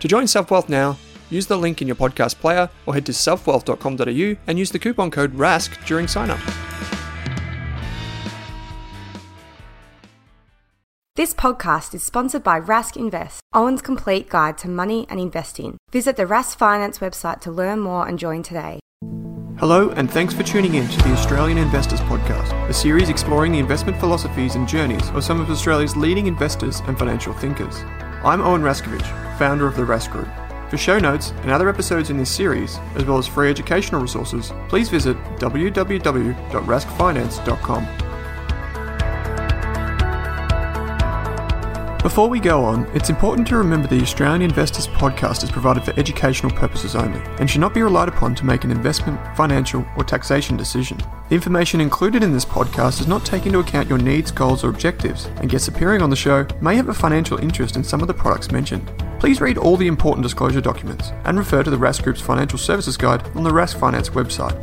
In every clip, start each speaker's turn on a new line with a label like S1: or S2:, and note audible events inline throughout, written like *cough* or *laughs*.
S1: To join SelfWealth now, use the link in your podcast player or head to selfwealth.com.au and use the coupon code RASK during sign up.
S2: This podcast is sponsored by Rask Invest, Owen's complete guide to money and investing. Visit the Rask Finance website to learn more and join today.
S1: Hello, and thanks for tuning in to the Australian Investors Podcast, a series exploring the investment philosophies and journeys of some of Australia's leading investors and financial thinkers. I'm Owen Raskovich, founder of the Rask Group. For show notes and other episodes in this series, as well as free educational resources, please visit www.raskfinance.com. Before we go on, it's important to remember the Australian Investors podcast is provided for educational purposes only and should not be relied upon to make an investment, financial, or taxation decision. The information included in this podcast does not take into account your needs, goals, or objectives, and guests appearing on the show may have a financial interest in some of the products mentioned. Please read all the important disclosure documents and refer to the Rask Group's financial services guide on the Rask Finance website.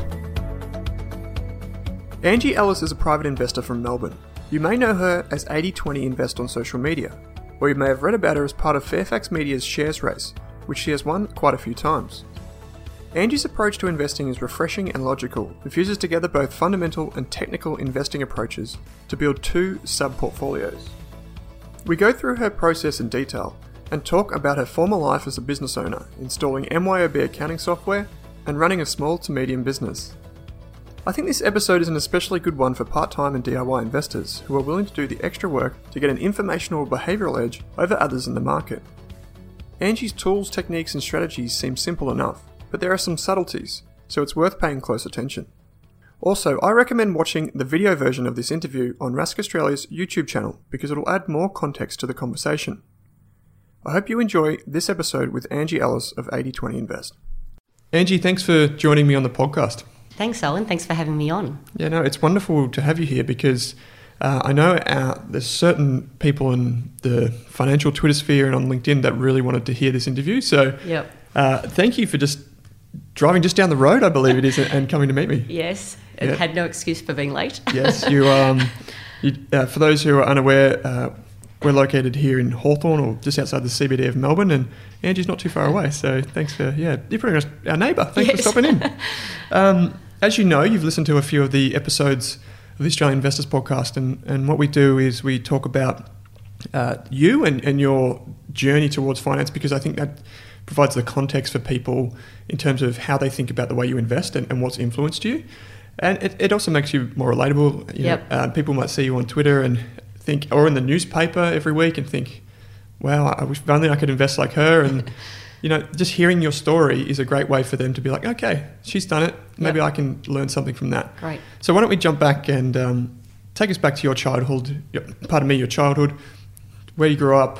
S1: Angie Ellis is a private investor from Melbourne. You may know her as 8020 Invest on social media, or you may have read about her as part of Fairfax Media's shares race, which she has won quite a few times. Angie's approach to investing is refreshing and logical. It fuses together both fundamental and technical investing approaches to build two sub portfolios. We go through her process in detail and talk about her former life as a business owner, installing MYOB accounting software and running a small to medium business. I think this episode is an especially good one for part time and DIY investors who are willing to do the extra work to get an informational or behavioural edge over others in the market. Angie's tools, techniques, and strategies seem simple enough, but there are some subtleties, so it's worth paying close attention. Also, I recommend watching the video version of this interview on Rask Australia's YouTube channel because it'll add more context to the conversation. I hope you enjoy this episode with Angie Ellis of 8020 Invest. Angie, thanks for joining me on the podcast.
S3: Thanks, Owen. Thanks for having me on.
S1: Yeah, no, it's wonderful to have you here because uh, I know our, there's certain people in the financial Twitter sphere and on LinkedIn that really wanted to hear this interview. So,
S3: yep.
S1: Uh, thank you for just driving just down the road, I believe it is, and coming to meet me.
S3: Yes, it had no excuse for being late. *laughs*
S1: yes, you. Um, you uh, for those who are unaware, uh, we're located here in Hawthorn or just outside the CBD of Melbourne, and Angie's not too far away. So thanks for yeah, you're pretty much our neighbour. Thanks yes. for stopping in. *laughs* Um, as you know, you've listened to a few of the episodes of the Australian Investors Podcast, and, and what we do is we talk about uh, you and, and your journey towards finance because I think that provides the context for people in terms of how they think about the way you invest and, and what's influenced you. And it, it also makes you more relatable. You
S3: Yep.
S1: know, uh, people might see you on Twitter and think, or in the newspaper every week and think, wow, I wish only I could invest like her. And, *laughs* you know, just hearing your story is a great way for them to be like, okay, she's done it. Maybe
S3: Yep.
S1: I can learn something from that.
S3: Great.
S1: So why don't we jump back and um, take us back to your childhood, your, pardon me, your childhood, where you grew up,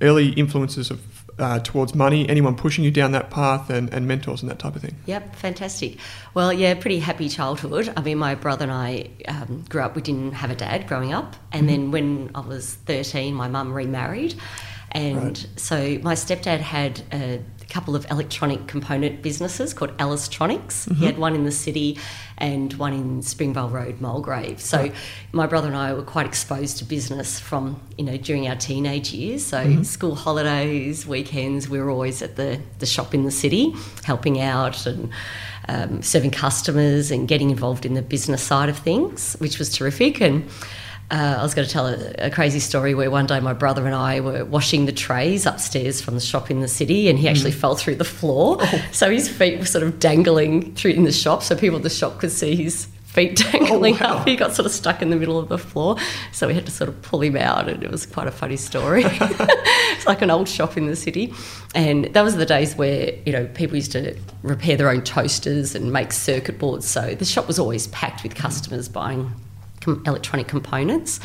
S1: early influences of uh, towards money, anyone pushing you down that path, and, and mentors and that type of thing.
S3: Yep, fantastic. Well, yeah, pretty happy childhood. I mean, my brother and I um, grew up, we didn't have a dad growing up. And then when I was 13, my mum remarried. And
S1: Right.
S3: so my stepdad had a couple of electronic component businesses called Alistronics. He had one in the city and one in Springvale Road, Mulgrave. So my brother and I were quite exposed to business from, you know, during our teenage years. So school holidays, weekends, we were always at the, the shop in the city helping out and um, serving customers and getting involved in the business side of things, which was terrific. And uh, I was going to tell a, a crazy story where one day my brother and I were washing the trays upstairs from the shop in the city, and he actually fell through the floor. So his feet were sort of dangling through in the shop, so people at the shop could see his feet *laughs* dangling
S1: wow.
S3: up. He got sort of stuck in the middle of the floor, so we had to sort of pull him out, and it was quite a funny story. *laughs* it's like an old shop in the city, and that was the days where you know people used to repair their own toasters and make circuit boards. So the shop was always packed with customers buying com- electronic components,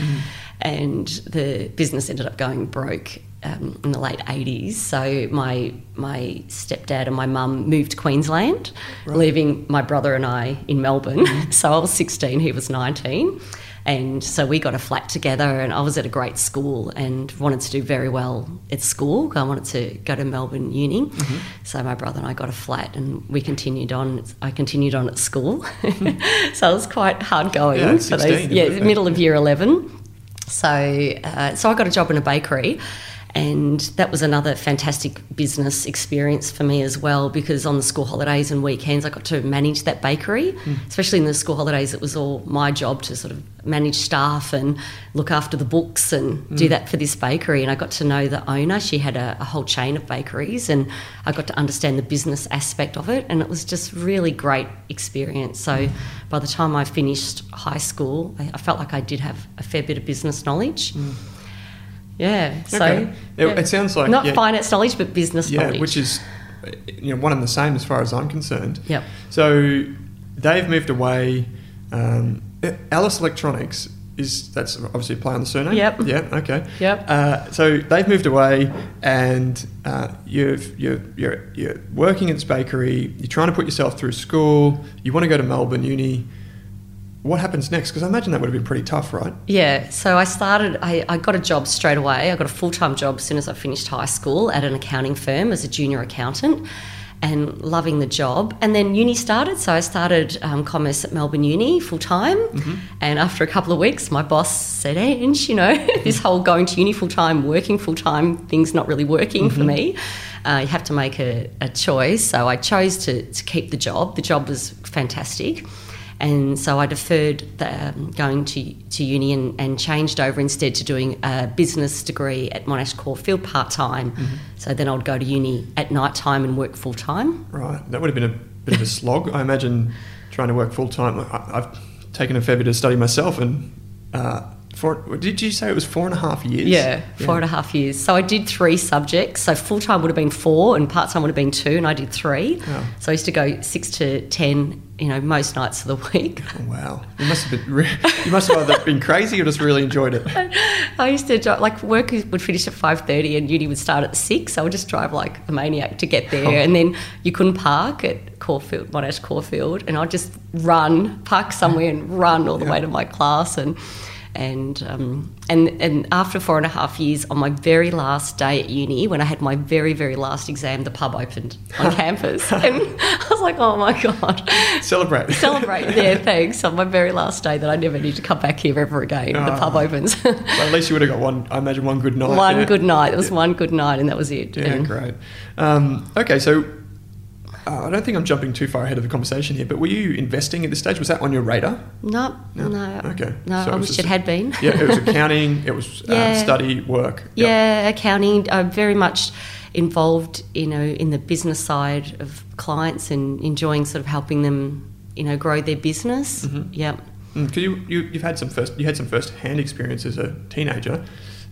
S3: and the business ended up going broke um, in the late eighties. So my my stepdad and my mum moved to Queensland, leaving my brother and I in Melbourne. *laughs* so I was sixteen, he was nineteen. And so we got a flat together, and I was at a great school and wanted to do very well at school. I wanted to go to Melbourne Uni, so my brother and I got a flat, and we continued on. I continued on at school, *laughs* so it was quite hard going.
S1: Yeah, at
S3: for
S1: 16,
S3: yeah, middle of year eleven. So, uh, so I got a job in a bakery, and that was another fantastic business experience for me as well. Because on the school holidays and weekends, I got to manage that bakery. Hmm. Especially in the school holidays, it was all my job to sort of manage staff and look after the books and do hmm. that for this bakery. And I got to know the owner. She had a, a whole chain of bakeries, and I got to understand the business aspect of it. And it was just really great experience. So hmm. by the time I finished high school, I, I felt like I did have a fair bit of business knowledge. Yeah. So
S1: Okay. It-
S3: yeah.
S1: it sounds like-
S3: not
S1: yeah.
S3: finance knowledge, but business
S1: Yeah,
S3: knowledge.
S1: which is you know one and the same as far as I'm concerned.
S3: Yep.
S1: So they've moved away. Um, Alice Electronics is that's obviously a play on the surname.
S3: Yep.
S1: Yeah. Okay.
S3: Yep.
S1: Uh, so they've moved away, and uh, you've, you're you're you're working at this bakery. You're trying to put yourself through school. You want to go to Melbourne Uni. What happens next? Because I imagine that would have been pretty tough, right?
S3: Yeah, so I started, I, I got a job straight away. I got a full time job as soon as I finished high school at an accounting firm as a junior accountant and loving the job. And then uni started, so I started um, commerce at Melbourne Uni full time. And after a couple of weeks, my boss said, Ange, you know, *laughs* this whole going to uni full time, working full time thing's not really working for me. Uh, you have to make a, a choice. So I chose to, to keep the job. The job was fantastic. And so I deferred the, um, going to, to uni and, and changed over instead to doing a business degree at Monash Caulfield part time. So then I would go to uni at night time and work full time.
S1: Right. That would have been a bit of a slog. I imagine trying to work full time. I've taken a fair bit of study myself, and uh, for did you say it was four and a half years?
S3: Yeah, four and a half years. So I did three subjects. So full time would have been four, and part time would have been two, and I did three.
S1: Oh.
S3: So I used to go six to ten, you know, most nights of the week.
S1: Oh, *laughs* wow. You must have been. Re- you must have either been crazy or just really enjoyed it. *laughs*
S3: I used to drive, like work would finish at five thirty, and uni would start at six. I would just drive like a maniac to get there,
S1: Oh.
S3: and then you couldn't park at Caulfield, Monash Caulfield, and I'd just run, park somewhere, and run all the
S1: Yeah.
S3: way to my class, and and um, and and after four and a half years, on my very last day at uni, when I had my very very last exam, the pub opened on *laughs* campus, and I was like, oh my god.
S1: Celebrate. *laughs*
S3: Celebrate, yeah, thanks. On my very last day, that I never need to come back here ever again. The pub
S1: Oh.
S3: opens.
S1: Well, at least you would have got one. I imagine one good night.
S3: one
S1: yeah.
S3: good night. It was one good night, and that was it.
S1: Yeah,
S3: And-
S1: great. Um, okay, so uh, I don't think I'm jumping too far ahead of the conversation here, but were you investing at this stage? Was that on your radar?
S3: No, no,
S1: Okay.
S3: no.
S1: So
S3: I wish
S1: just-
S3: it had been.
S1: Yeah, it was *laughs* accounting, it was um,
S3: Yeah.
S1: study, work. Yep.
S3: Yeah, accounting. I'm very much involved, you know, in the business side of clients and enjoying sort of helping them, you know, grow their business.
S1: Mm-hmm.
S3: Yep.
S1: Because you, you you've had some first you had some first hand experience as a teenager,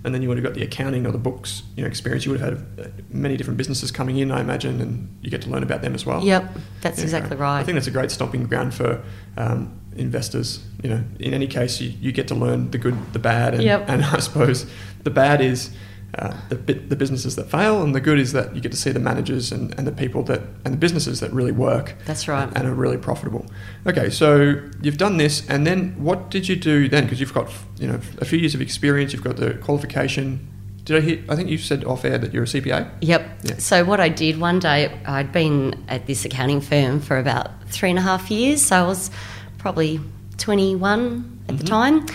S1: and then you would have got the accounting or the books you know experience. You would have had uh, many different businesses coming in, I imagine, and you get to learn about them as well.
S3: Yep, that's
S1: Yeah,
S3: exactly right.
S1: I think that's a great stomping ground for um, investors. You know, in any case, you, you get to learn the good, the bad, and,
S3: Yep.
S1: and *laughs* I suppose the bad is uh, the the businesses that fail, and the good is that you get to see the managers and, and the people that and the businesses that really work.
S3: That's right.
S1: And are really profitable. Okay, so you've done this, and then what did you do then? Because you've got you know a few years of experience, you've got the qualification. Did I hear? I think you said off air that you're a CPA.
S3: Yep.
S1: Yeah.
S3: So what I did one day, I'd been at this accounting firm for about three and a half years. So I was probably 21 at the time.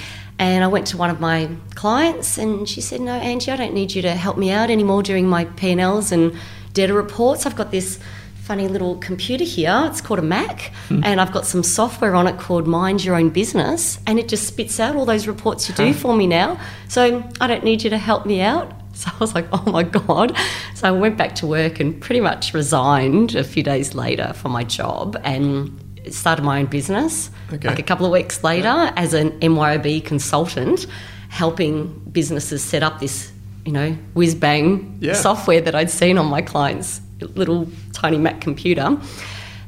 S3: And I went to one of my clients and she said, no, Angie, I don't need you to help me out anymore during my P&Ls and data reports. I've got this funny little computer here. It's called a Mac, hmm. and I've got some software on it called Mind Your Own Business, and it just spits out all those reports you do for me now. So I don't need you to help me out. *laughs* So I was like, oh my God. So I went back to work and pretty much resigned a few days later from my job and started my own business.
S1: Okay.
S3: Like a couple of weeks later, as an MYOB consultant, helping businesses set up this, you know, whiz bang
S1: Yeah.
S3: software that I'd seen on my client's little tiny Mac computer.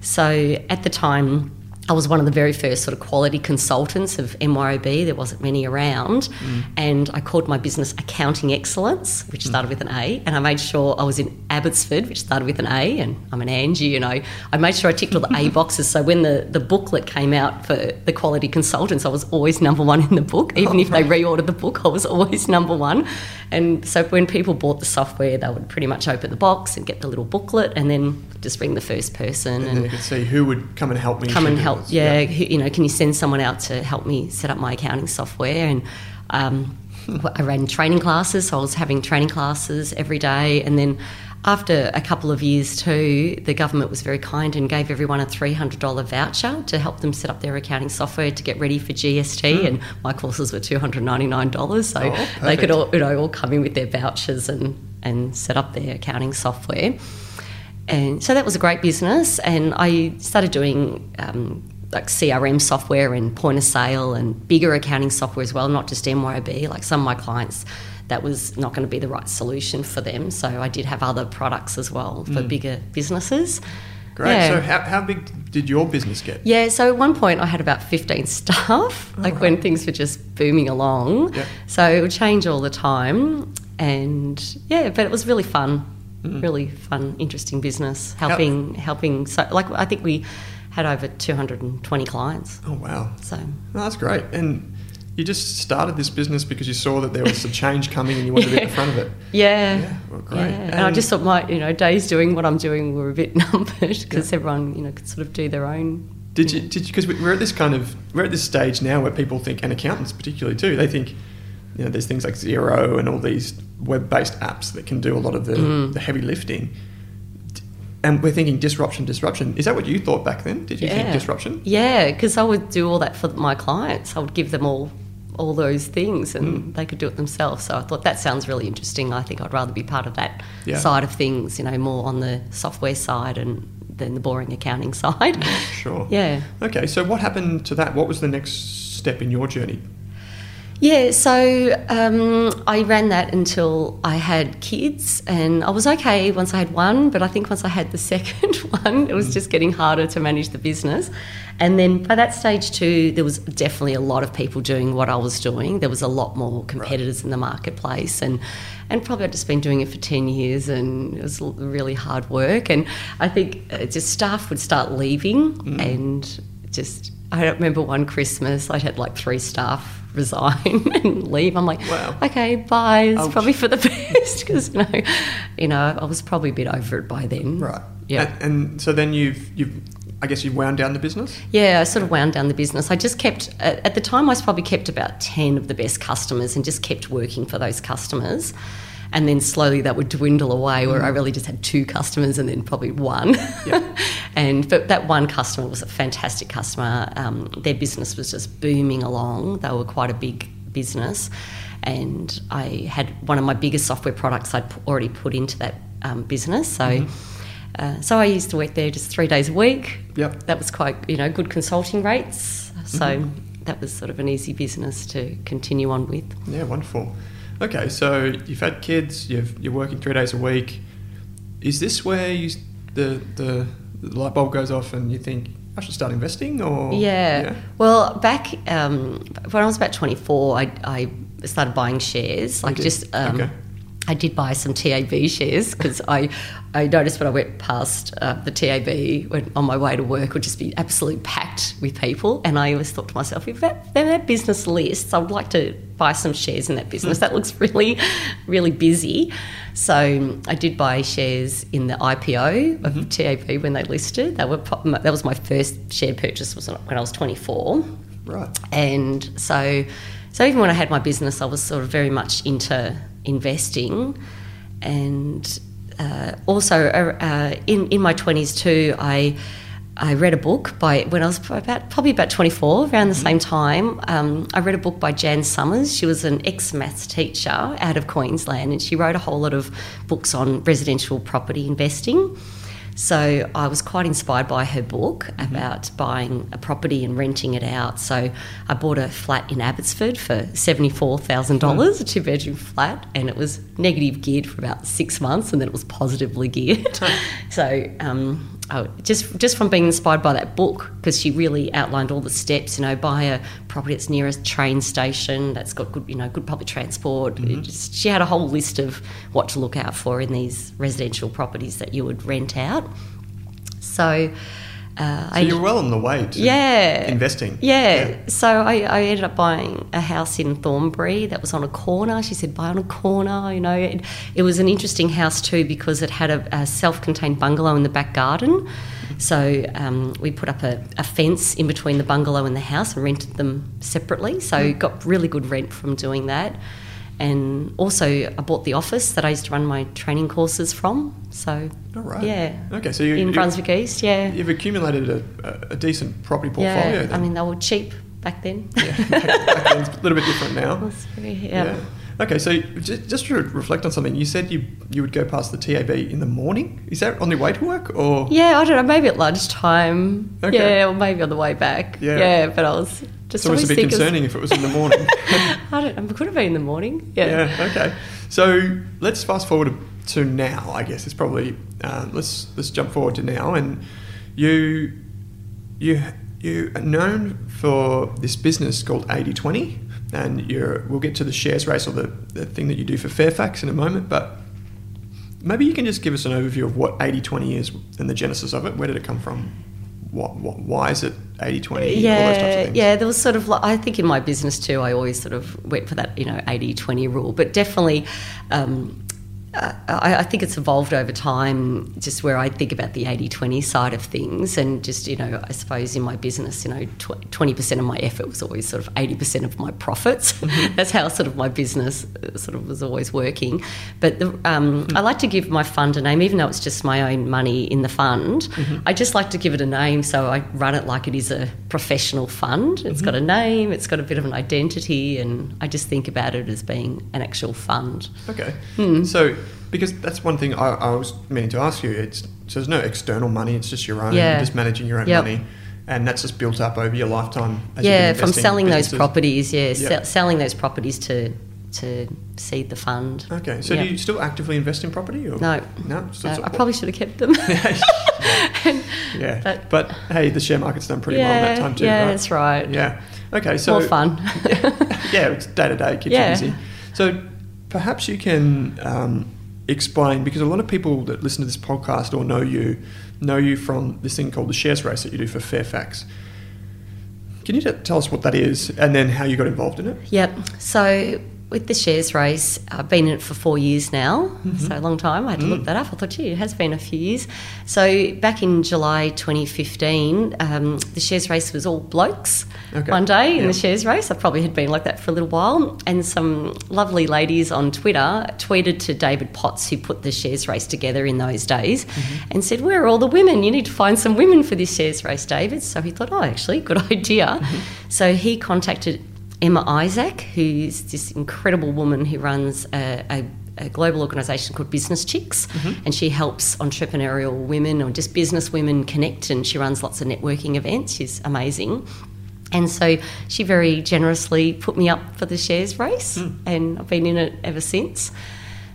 S3: So at the time, I was one of the very first sort of quality consultants of MYOB. There wasn't many around. Mm. And I called my business Accounting Excellence, which mm. started with an A. And I made sure I was in Abbotsford, which started with an A. And I'm an Angie. And I, I made sure I ticked all the A *laughs* boxes. So when the, the booklet came out for the quality consultants, I was always number one in the book. Oh, Even if they reordered the book, I was always number one. And so when people bought the software, they would pretty much open the box and get the little booklet and then just ring the first person
S1: And then you could see who would come and help me.
S3: come and
S1: schedule
S3: help.
S1: this.
S3: Yeah, who- you know, can you send someone out to help me set up my accounting software? And um, I ran training classes, so I was having training classes every day. And then after a couple of years too, the government was very kind and gave everyone a three hundred dollar voucher to help them set up their accounting software to get ready for GST. And my courses were two hundred ninety nine dollars, so
S1: Oh,
S3: they could all you know all come in with their vouchers and and set up their accounting software. And so that was a great business. And I started doing um, like CRM software and point of sale and bigger accounting software as well, not just MYOB. Like some of my clients, that was not going to be the right solution for them. So I did have other products as well for bigger businesses.
S1: Great.
S3: Yeah.
S1: So how, how big did your business get?
S3: Yeah, so at one point I had about 15 staff, *laughs* like when things were just booming along.
S1: Yeah.
S3: So it would change all the time. And yeah, but it was really fun,
S1: Mm.
S3: really fun, interesting business, helping, helping. So, like, I think we had over 220 clients.
S1: Oh wow.
S3: So,
S1: that's great. And you just started this business because you saw that there was a *laughs* change coming and you wanted to be at the front of it. *laughs*
S3: yeah.
S1: Yeah, well, great.
S3: Yeah. And, I just thought my, you know, days doing what I'm doing were a bit *laughs* numbered because everyone, you know, could sort of do their own.
S1: Did you? Did you? Because we're at this kind of we're at this stage now where people think, and accountants particularly too, they think, you know, there's things like Xero and all these web-based apps that can do a lot of the,
S3: Mm.
S1: the heavy lifting. And we're thinking disruption, disruption. Is that what you thought back then? Did you think disruption?
S3: Yeah, because I would do all that for my clients. I would give them all all those things, and
S1: Mm.
S3: they could do it themselves. So I thought that sounds really interesting. I think I'd rather be part of that
S1: Yeah.
S3: side of things. You know, more on the software side and than the boring accounting *laughs* side.
S1: Sure.
S3: Yeah.
S1: Okay. So what happened to that? What was the next step in your journey?
S3: Yeah, so um, I ran that until I had kids, and I was okay once I had one, but I think once I had the *laughs* second one, it was just getting harder to manage the business. And then by that stage, too, there was definitely a lot of people doing what I was doing. There was a lot more competitors in the marketplace, and and probably I'd just been doing it for 10 years, and it was really hard work. And I think uh, just staff would start leaving, and just I don't remember one Christmas I had like three staff resign *laughs* and leave. I'm like,
S1: Wow.
S3: okay, bye. It's probably for the *laughs* best because you know, you know, I was probably a bit over it by then.
S1: Right.
S3: Yeah.
S1: And, and so then you've you've I guess you've wound down the business.
S3: Yeah, I sort of wound down the business. I just kept, at at the time, I was probably kept about 10 of the best customers and just kept working for those customers. And then slowly that would dwindle away, where I really just had two customers and then probably one.
S1: Yeah. *laughs*
S3: and but that one customer was a fantastic customer. Um, their business was just booming along. They were quite a big business, and I had one of my biggest software products I'd already put into that um, business. So. Uh, so I used to work there just three days a week.
S1: Yep.
S3: That was quite, you know, good consulting rates. So that was sort of an easy business to continue on with.
S1: Yeah, wonderful. Okay, so you've had kids, you've, you're working three days a week. Is this where you the, the the light bulb goes off and you think I should start investing, or
S3: Yeah. Well, back um, when I was about 24, I, I started buying shares. Like just, um,
S1: Okay.
S3: I did buy some TAB shares because I, I noticed when I went past uh, the TAB when on my way to work would just be absolutely packed with people, and I always thought to myself, if that, they're that business lists, I would like to buy some shares in that business. that looks really, really busy. So I did buy shares in the IPO of TAB when they listed. That were that was my first share purchase was when I was 24
S1: right?
S3: and so so even when I had my business, I was sort of very much into investing, and uh, also uh, uh, in in my twenties too, I. I read a book by when I was about probably about 24, around the same time. Um, I read a book by Jan Somers. She was an ex maths teacher out of Queensland, and she wrote a whole lot of books on residential property investing. So I was quite inspired by her book about buying a property and renting it out. So I bought a flat in Abbotsford for seventy-four thousand dollars, a two-bedroom flat, and it was negative geared for about six months, and then it was positively geared. *laughs* so um, I, just just from being inspired by that book, because she really outlined all the steps. You know, buy a property that's near a train station, that's got good, you know, good public transport. It mm-hmm. just, she had a whole list of what to look out for in these residential properties that you would rent out. So, uh,
S1: So you're well on the way to
S3: yeah.
S1: investing.
S3: Yeah. So I, I ended up buying a house in Thornbury that was on a corner. She said, buy on a corner. You know, it, it was an interesting house too because it had a, a self contained bungalow in the back garden. So um, we put up a, a fence in between the bungalow and the house and rented them separately. So got really good rent from doing that. And also, I bought the office that I used to run my training courses from. So,
S1: All right.
S3: yeah.
S1: Okay, so you,
S3: in Brunswick East, yeah.
S1: you've accumulated a, a, decent property portfolio.
S3: Yeah,
S1: then.
S3: I mean, they were cheap back then.
S1: yeah, *laughs* back then it's a little bit different now.
S3: Very, yeah.
S1: Okay, so just, just to reflect on something, you said you you would go past the TAB in the morning. Is that on the way to work or?
S3: Yeah, I don't know, maybe at lunchtime.
S1: Okay.
S3: Yeah, or maybe on the way back.
S1: Yeah.
S3: Yeah, but I was just
S1: It's almost a bit
S3: think it was-
S1: concerning if it was in the morning. *laughs*
S3: I don't it could have been in the morning. Yeah.
S1: yeah. Okay. So let's fast forward to now. I guess it's probably um, let's let's jump forward to now, and you you you are known for this business called 80-20 and you're we'll get to the shares race or the, the thing that you do for Fairfax in a moment, but maybe you can just give us an overview of what 80-20 is and the genesis of it. Where did it come from? What, what why is it 80-20? all those types of
S3: Yeah,
S1: things.
S3: yeah, there was sort of like, I think in my business too, I always sort of went for that, you know, 80 20 rule, but definitely. Um, uh, I, I think it's evolved over time, just where I think about the 80 20 side of things. And just, you know, I suppose in my business, you know, tw- 20% of my effort was always sort of 80% of my profits. *laughs* That's how sort of my business uh, sort of was always working. But the, um, I like to give my fund a name, even though it's just my own money in the fund. I just like to give it a name, so I run it like it is a professional fund. It's got a name, it's got a bit of an identity, and I just think about it as being an actual fund.
S1: Okay.
S3: Hmm.
S1: So, because that's one thing I, I was meaning to ask you. It's so there's no external money. It's just your own.
S3: Yeah.
S1: You're just managing your own
S3: Yep.
S1: money, and that's just built up over your lifetime. As
S3: yeah, from selling those properties, yeah,
S1: Yeah.
S3: se- selling those properties to to seed the fund.
S1: Okay. So
S3: Yeah.
S1: do you still actively invest in property? Or?
S3: No.
S1: No. So
S3: No, I probably should have kept them. *laughs* *laughs*
S1: Yeah. But,
S3: but-
S1: hey, the share market's done pretty well in that time too.
S3: yeah,
S1: right?
S3: that's right.
S1: Yeah. Okay. So
S3: More fun. *laughs*
S1: yeah, it's day to day, keeps
S3: Yeah.
S1: you busy. So perhaps you can um, explain because a lot of people that listen to this podcast or know you know you from this thing called the shares race that you do for Fairfax. Can you tell us what that is and then how you got involved in it?
S3: Yep. So with the shares race, I've been in it for four years now,
S1: Mm-hmm.
S3: so a long time. I had to
S1: Mm.
S3: look that up. I thought, gee, it has been a few years. So back in July 2015, um, the shares race was all blokes
S1: Okay.
S3: one day in
S1: Yeah.
S3: the shares race. I probably had been like that for a little while. And some lovely ladies on Twitter tweeted to David Potts, who put the shares race together in those days,
S1: Mm-hmm.
S3: and said, Where are all the women? You need to find some women for this shares race, David. So he thought, Oh, actually, good *laughs* idea.
S1: Mm-hmm.
S3: So he contacted Emma Isaacs, who's this incredible woman who runs a, a a global organisation called Business Chicks, mm-hmm. and she helps entrepreneurial women or just business women connect. And she runs lots of networking events. She's amazing. And so she very generously put me up for the shares race, hmm. and I've been in it ever since.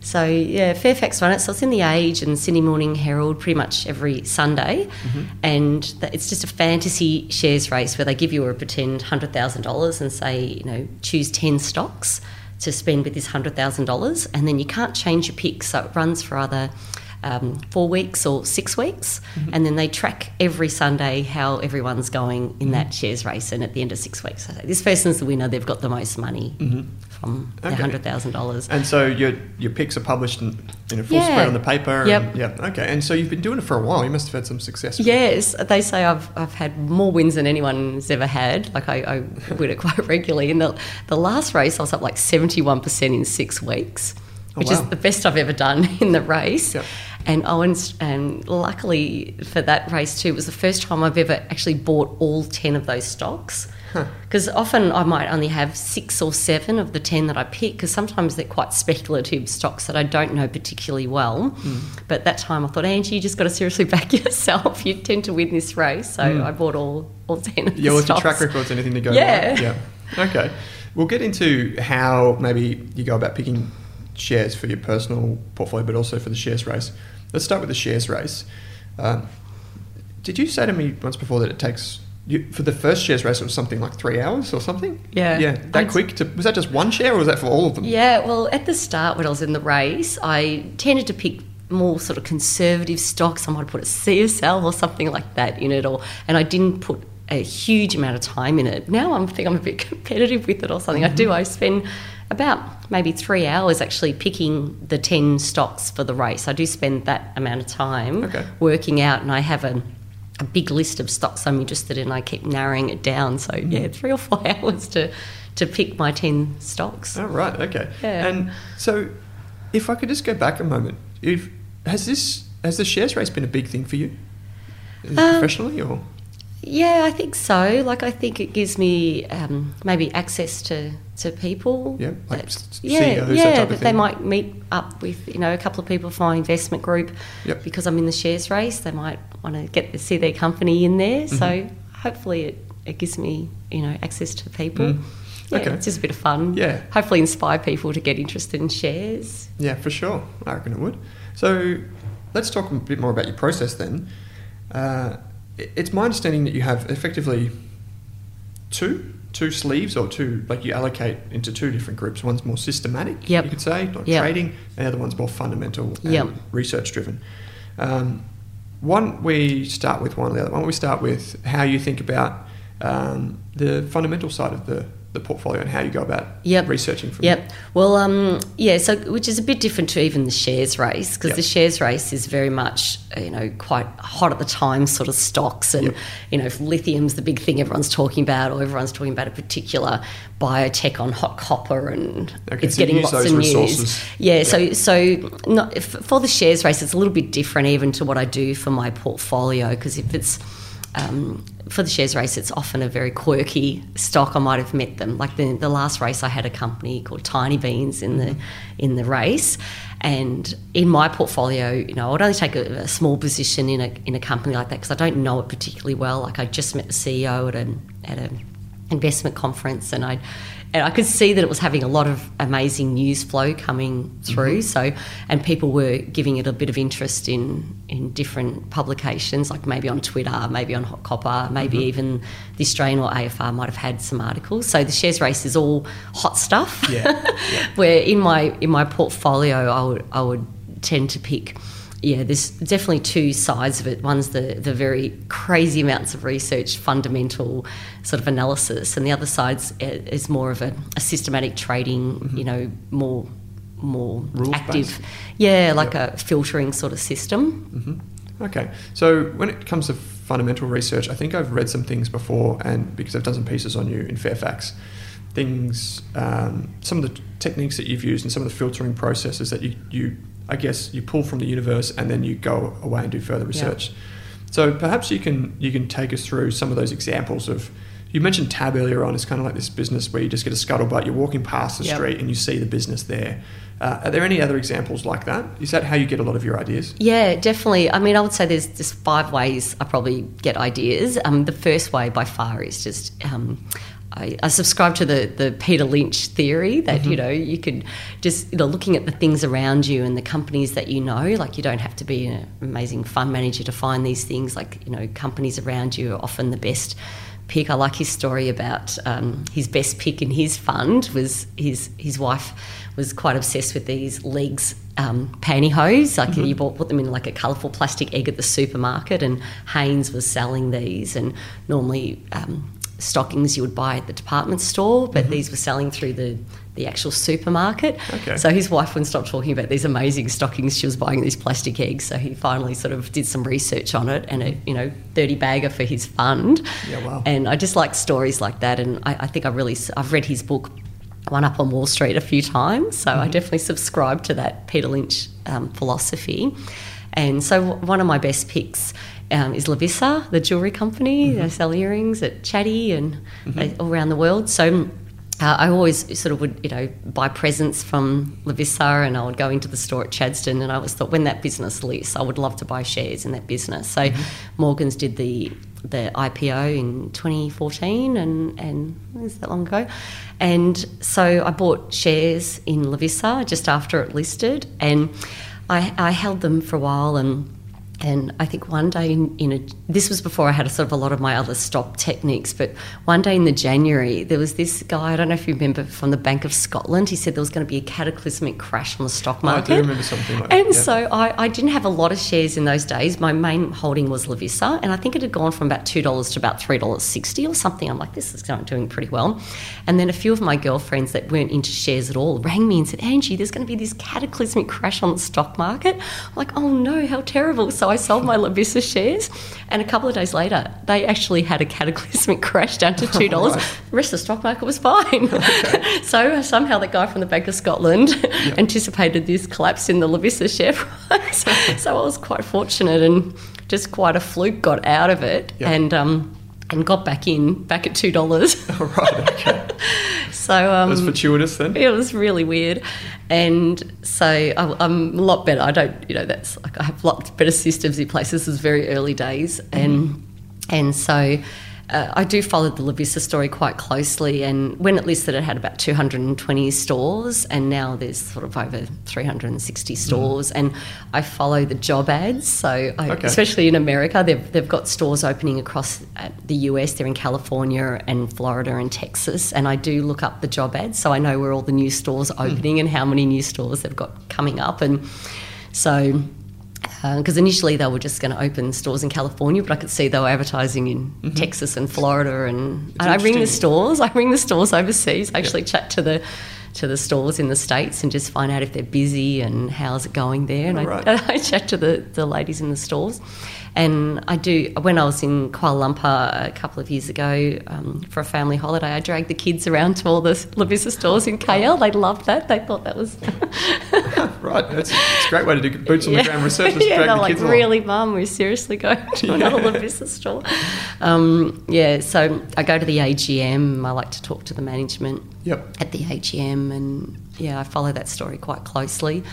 S3: So yeah, Fairfax run it. So it's in the Age and Sydney Morning Herald pretty much every Sunday, mm-hmm. and that, it's just a fantasy shares race where they give you a pretend hundred thousand dollars and say, you know, choose ten stocks to spend with this hundred thousand dollars, and then you can't change your pick. So it runs for either um, four weeks or six weeks, mm-hmm. and then they track every Sunday how everyone's going in mm-hmm. that shares race. And at the end of six weeks, they say this person's the winner. They've got the most money from
S1: Okay.
S3: hundred thousand dollars.
S1: And so your your picks are published in, in a full
S3: Yeah.
S1: spread on the paper.
S3: Yep.
S1: And, yeah. Okay. And so you've been doing it for a while. You must have had some success. with it.
S3: Yes, they say I've, I've had more wins than anyone's ever had. Like I, I win it *laughs* quite regularly. In the the last race, I was up like seventy one percent in six weeks,
S1: Oh,
S3: which
S1: wow.
S3: is the best I've ever done *laughs* in the race.
S1: Yep.
S3: And Owens, and luckily for that race too, it was the first time I've ever actually bought all ten of those stocks. Because often I might only have six or seven of the ten that I pick, because sometimes they're quite speculative stocks that I don't know particularly well.
S1: Hmm.
S3: But that time I thought, Angie, you just got to seriously *laughs* back yourself. You tend to win this race. So I bought all, all ten of.
S1: Yeah,
S3: the
S1: well, if your
S3: stocks.
S1: track record's anything to go
S3: Yeah.
S1: Yeah. Okay. We'll get into how maybe you go about picking shares for your personal portfolio, but also for the shares race. Let's start with the shares race. Um, did you say to me once before that it takes you, for the first shares race it was something like three hours or something?
S3: Yeah.
S1: Yeah. That
S3: I'd-
S1: quick? To, was that just one share or was that for all of them?
S3: Yeah, well, at the start when I was in the race, I tended to pick more sort of conservative stocks. I might put a CSL or something like that in it, or and I didn't put a huge amount of time in it. Now I'm think I'm a bit *laughs* competitive with it or something. I
S1: Mm-hmm.
S3: do. I spend about maybe three hours actually picking the ten stocks for the race. I do spend that amount of time
S1: Okay.
S3: working out, and I have a a big list of stocks I'm interested in. I keep narrowing it down. So yeah, *laughs* three or four hours to to pick my ten stocks.
S1: Oh, right. Okay.
S3: Yeah.
S1: And so, if I could just go back a moment, if has this has the shares race been a big thing for you,
S3: Um,
S1: professionally, or
S3: Yeah, I think so. Like, I think it gives me um, maybe access to, to people.
S1: Yeah, like
S3: that- yeah,
S1: that
S3: yeah,
S1: of
S3: that they might meet up with you know a couple of people from my investment group.
S1: Yep.
S3: Because I'm in the shares race, they might want to get to see their company in there.
S1: Mm-hmm.
S3: So hopefully, it, it gives me you know access to people.
S1: Mm.
S3: Yeah,
S1: Okay.
S3: it's just a bit of fun.
S1: Yeah.
S3: Hopefully, inspire people to get interested in shares.
S1: yeah, for sure, I reckon it would. So, let's talk a bit more about your process then. Uh, it's my understanding that you have effectively two two sleeves or two like you allocate into two different groups. One's more systematic,
S3: Yep.
S1: you could say, like
S3: Yep.
S1: trading, and the other one's more fundamental and
S3: Yep.
S1: research driven. Um, one we start with one or the other. Why don't we start with how you think about um, the fundamental side of the, the portfolio and how you go about
S3: Yep.
S1: researching from
S3: Yep. Well, um, yeah. So, which is a bit different to even the shares race because
S1: Yep.
S3: the shares race is very much, you know, quite hot at the time sort of stocks, and
S1: Yep.
S3: you know, if lithium's the big thing everyone's talking about, or everyone's talking about a particular biotech on HotCopper, and
S1: Okay,
S3: it's
S1: so
S3: getting lots of
S1: resources.
S3: news. Yeah. So, so not, if, for the shares race, it's a little bit different even to what I do for my portfolio because if it's um, for the shares race, it's often a very quirky stock. I might have met them. Like the, the last race, I had a company called Tinybeans in the in the race, and in my portfolio, you know, I'd only take a, a small position in a in a company like that because I don't know it particularly well. Like I just met the CEO at an at a investment conference, and I. And I could see that it was having a lot of amazing news flow coming through. Mm-hmm. So, and people were giving it a bit of interest in in different publications, like maybe on Twitter, maybe on HotCopper, maybe mm-hmm. even the Australian or AFR might have had some articles. So the shares race is all hot stuff.
S1: Yeah, *laughs*
S3: Where in my in my portfolio, I would I would tend to pick yeah, there's definitely two sides of it. One's the the very crazy amounts of research, fundamental sort of analysis, and the other side's uh, is more of a, a systematic trading.
S1: Mm-hmm.
S3: You know, more more
S1: Rules
S3: active.
S1: based?
S3: Yeah, like a filtering sort of system.
S1: Okay, so when it comes to fundamental research, I think I've read some things before, and because I've done some pieces on you in Fairfax, things, um, some of the techniques that you've used and some of the filtering processes that you, you, I guess, you pull from the universe and then you go away and do further research. So perhaps you can you can take us through some of those examples of. You mentioned Tab earlier on. It's kind of like this business where you just get a scuttlebutt. You're walking past the
S3: Yep.
S1: street and you see the business there. Uh, are there any other examples like that? Is that how you get a lot of your ideas?
S3: Yeah, definitely. I mean, I would say there's just five ways I probably get ideas. Um, the first way by far is just um, I, I subscribe to the the Peter Lynch theory that you know you could just you know looking at the things around you and the companies that you know. Like you don't have to be an amazing fund manager to find these things. Like you know, companies around you are often the best pick. I like his story about um, his best pick in his fund was his his wife was quite obsessed with these L'eggs um, pantyhose. Like you bought, put them in like a colourful plastic egg at the supermarket, and Hanes was selling these. And normally um, stockings you would buy at the department store, but these were selling through the the actual supermarket.
S1: Okay.
S3: So his wife wouldn't stop talking about these amazing stockings she was buying these plastic eggs. So he finally sort of did some research on it and a you know thirty bagger for his fund.
S1: Yeah, wow.
S3: And I just like stories like that. And I, I think I really I've read his book. One up on Wall Street a few times, so I definitely subscribe to that Peter Lynch um, philosophy. And so one of my best picks um, is Lovisa, the jewelry company. They sell earrings at Chaddy and they, all around the world. So uh, I always sort of would, you know, buy presents from Lovisa and I would go into the store at Chadstone and I always thought when that business lists, I would love to buy shares in that business. So Morgans did the the IPO in 2014 and, and is that long ago? And so I bought shares in Lovisa just after it listed and I, I held them for a while and and I think one day in, in a this was before I had a sort of a lot of my other stock techniques, but one day in the January there was this guy I don't know if you remember from the Bank of Scotland. He said there was going to be a cataclysmic crash on the stock market.
S1: I do remember something like that.
S3: And
S1: yeah.
S3: so I, I didn't have a lot of shares in those days. My main holding was Lovisa, and I think it had gone from about two dollars to about three dollars sixty or something. I'm like, this is doing pretty well. And then a few of my girlfriends that weren't into shares at all rang me and said, Angie, there's going to be this cataclysmic crash on the stock market. I'm like, oh no, how terrible! So I sold my Lovisa shares, and a couple of days later, they actually had a cataclysmic *laughs* crash down to two dollars.
S1: Right.
S3: The rest of the stock market was fine. *laughs* so somehow the guy from the Bank of Scotland anticipated this collapse in the Lovisa share price. *laughs* so I was quite fortunate and just quite a fluke got out of it and um, and got back in back at two dollars. *laughs*
S1: Right, okay. *laughs*
S3: so um,
S1: It was fortuitous then.
S3: it was really weird, and so I, I'm a lot better. I don't, you know, that's like I have a lot better systems in place. This is very early days, and and so. Uh, I do follow the Lovisa story quite closely, and when it listed, it had about 220 stores, and now there's sort of over 360 stores. And I follow the job ads, so I,
S1: Okay.
S3: especially in America, they've, they've got stores opening across uh, the US. They're in California and Florida and Texas, and I do look up the job ads, so I know where all the new stores are opening and how many new stores they've got coming up, and so. Um, because initially they were just going to open stores in California, but I could see they were advertising in mm-hmm. Texas and Florida, and, and I ring the stores. *laughs* I ring the stores overseas. I actually chat to the to the stores in the states and just find out if they're busy and how's it going there. And I,
S1: Right. *laughs*
S3: I chat to the, the ladies in the stores. And I do, when I was in Kuala Lumpur a couple of years ago um, for a family holiday, I dragged the kids around to all the Lovisa stores in KL. They loved that. They thought that was. *laughs*
S1: right, that's it's a great way to do boots on the ground research. *laughs*
S3: Yeah,
S1: drag
S3: they're
S1: the
S3: like,
S1: along.
S3: really, mum, we're seriously going to *laughs* another Lovisa store. Um, yeah, so I go to the AGM. I like to talk to the management
S1: Yep.
S3: at the AGM, and yeah, I follow that story quite closely.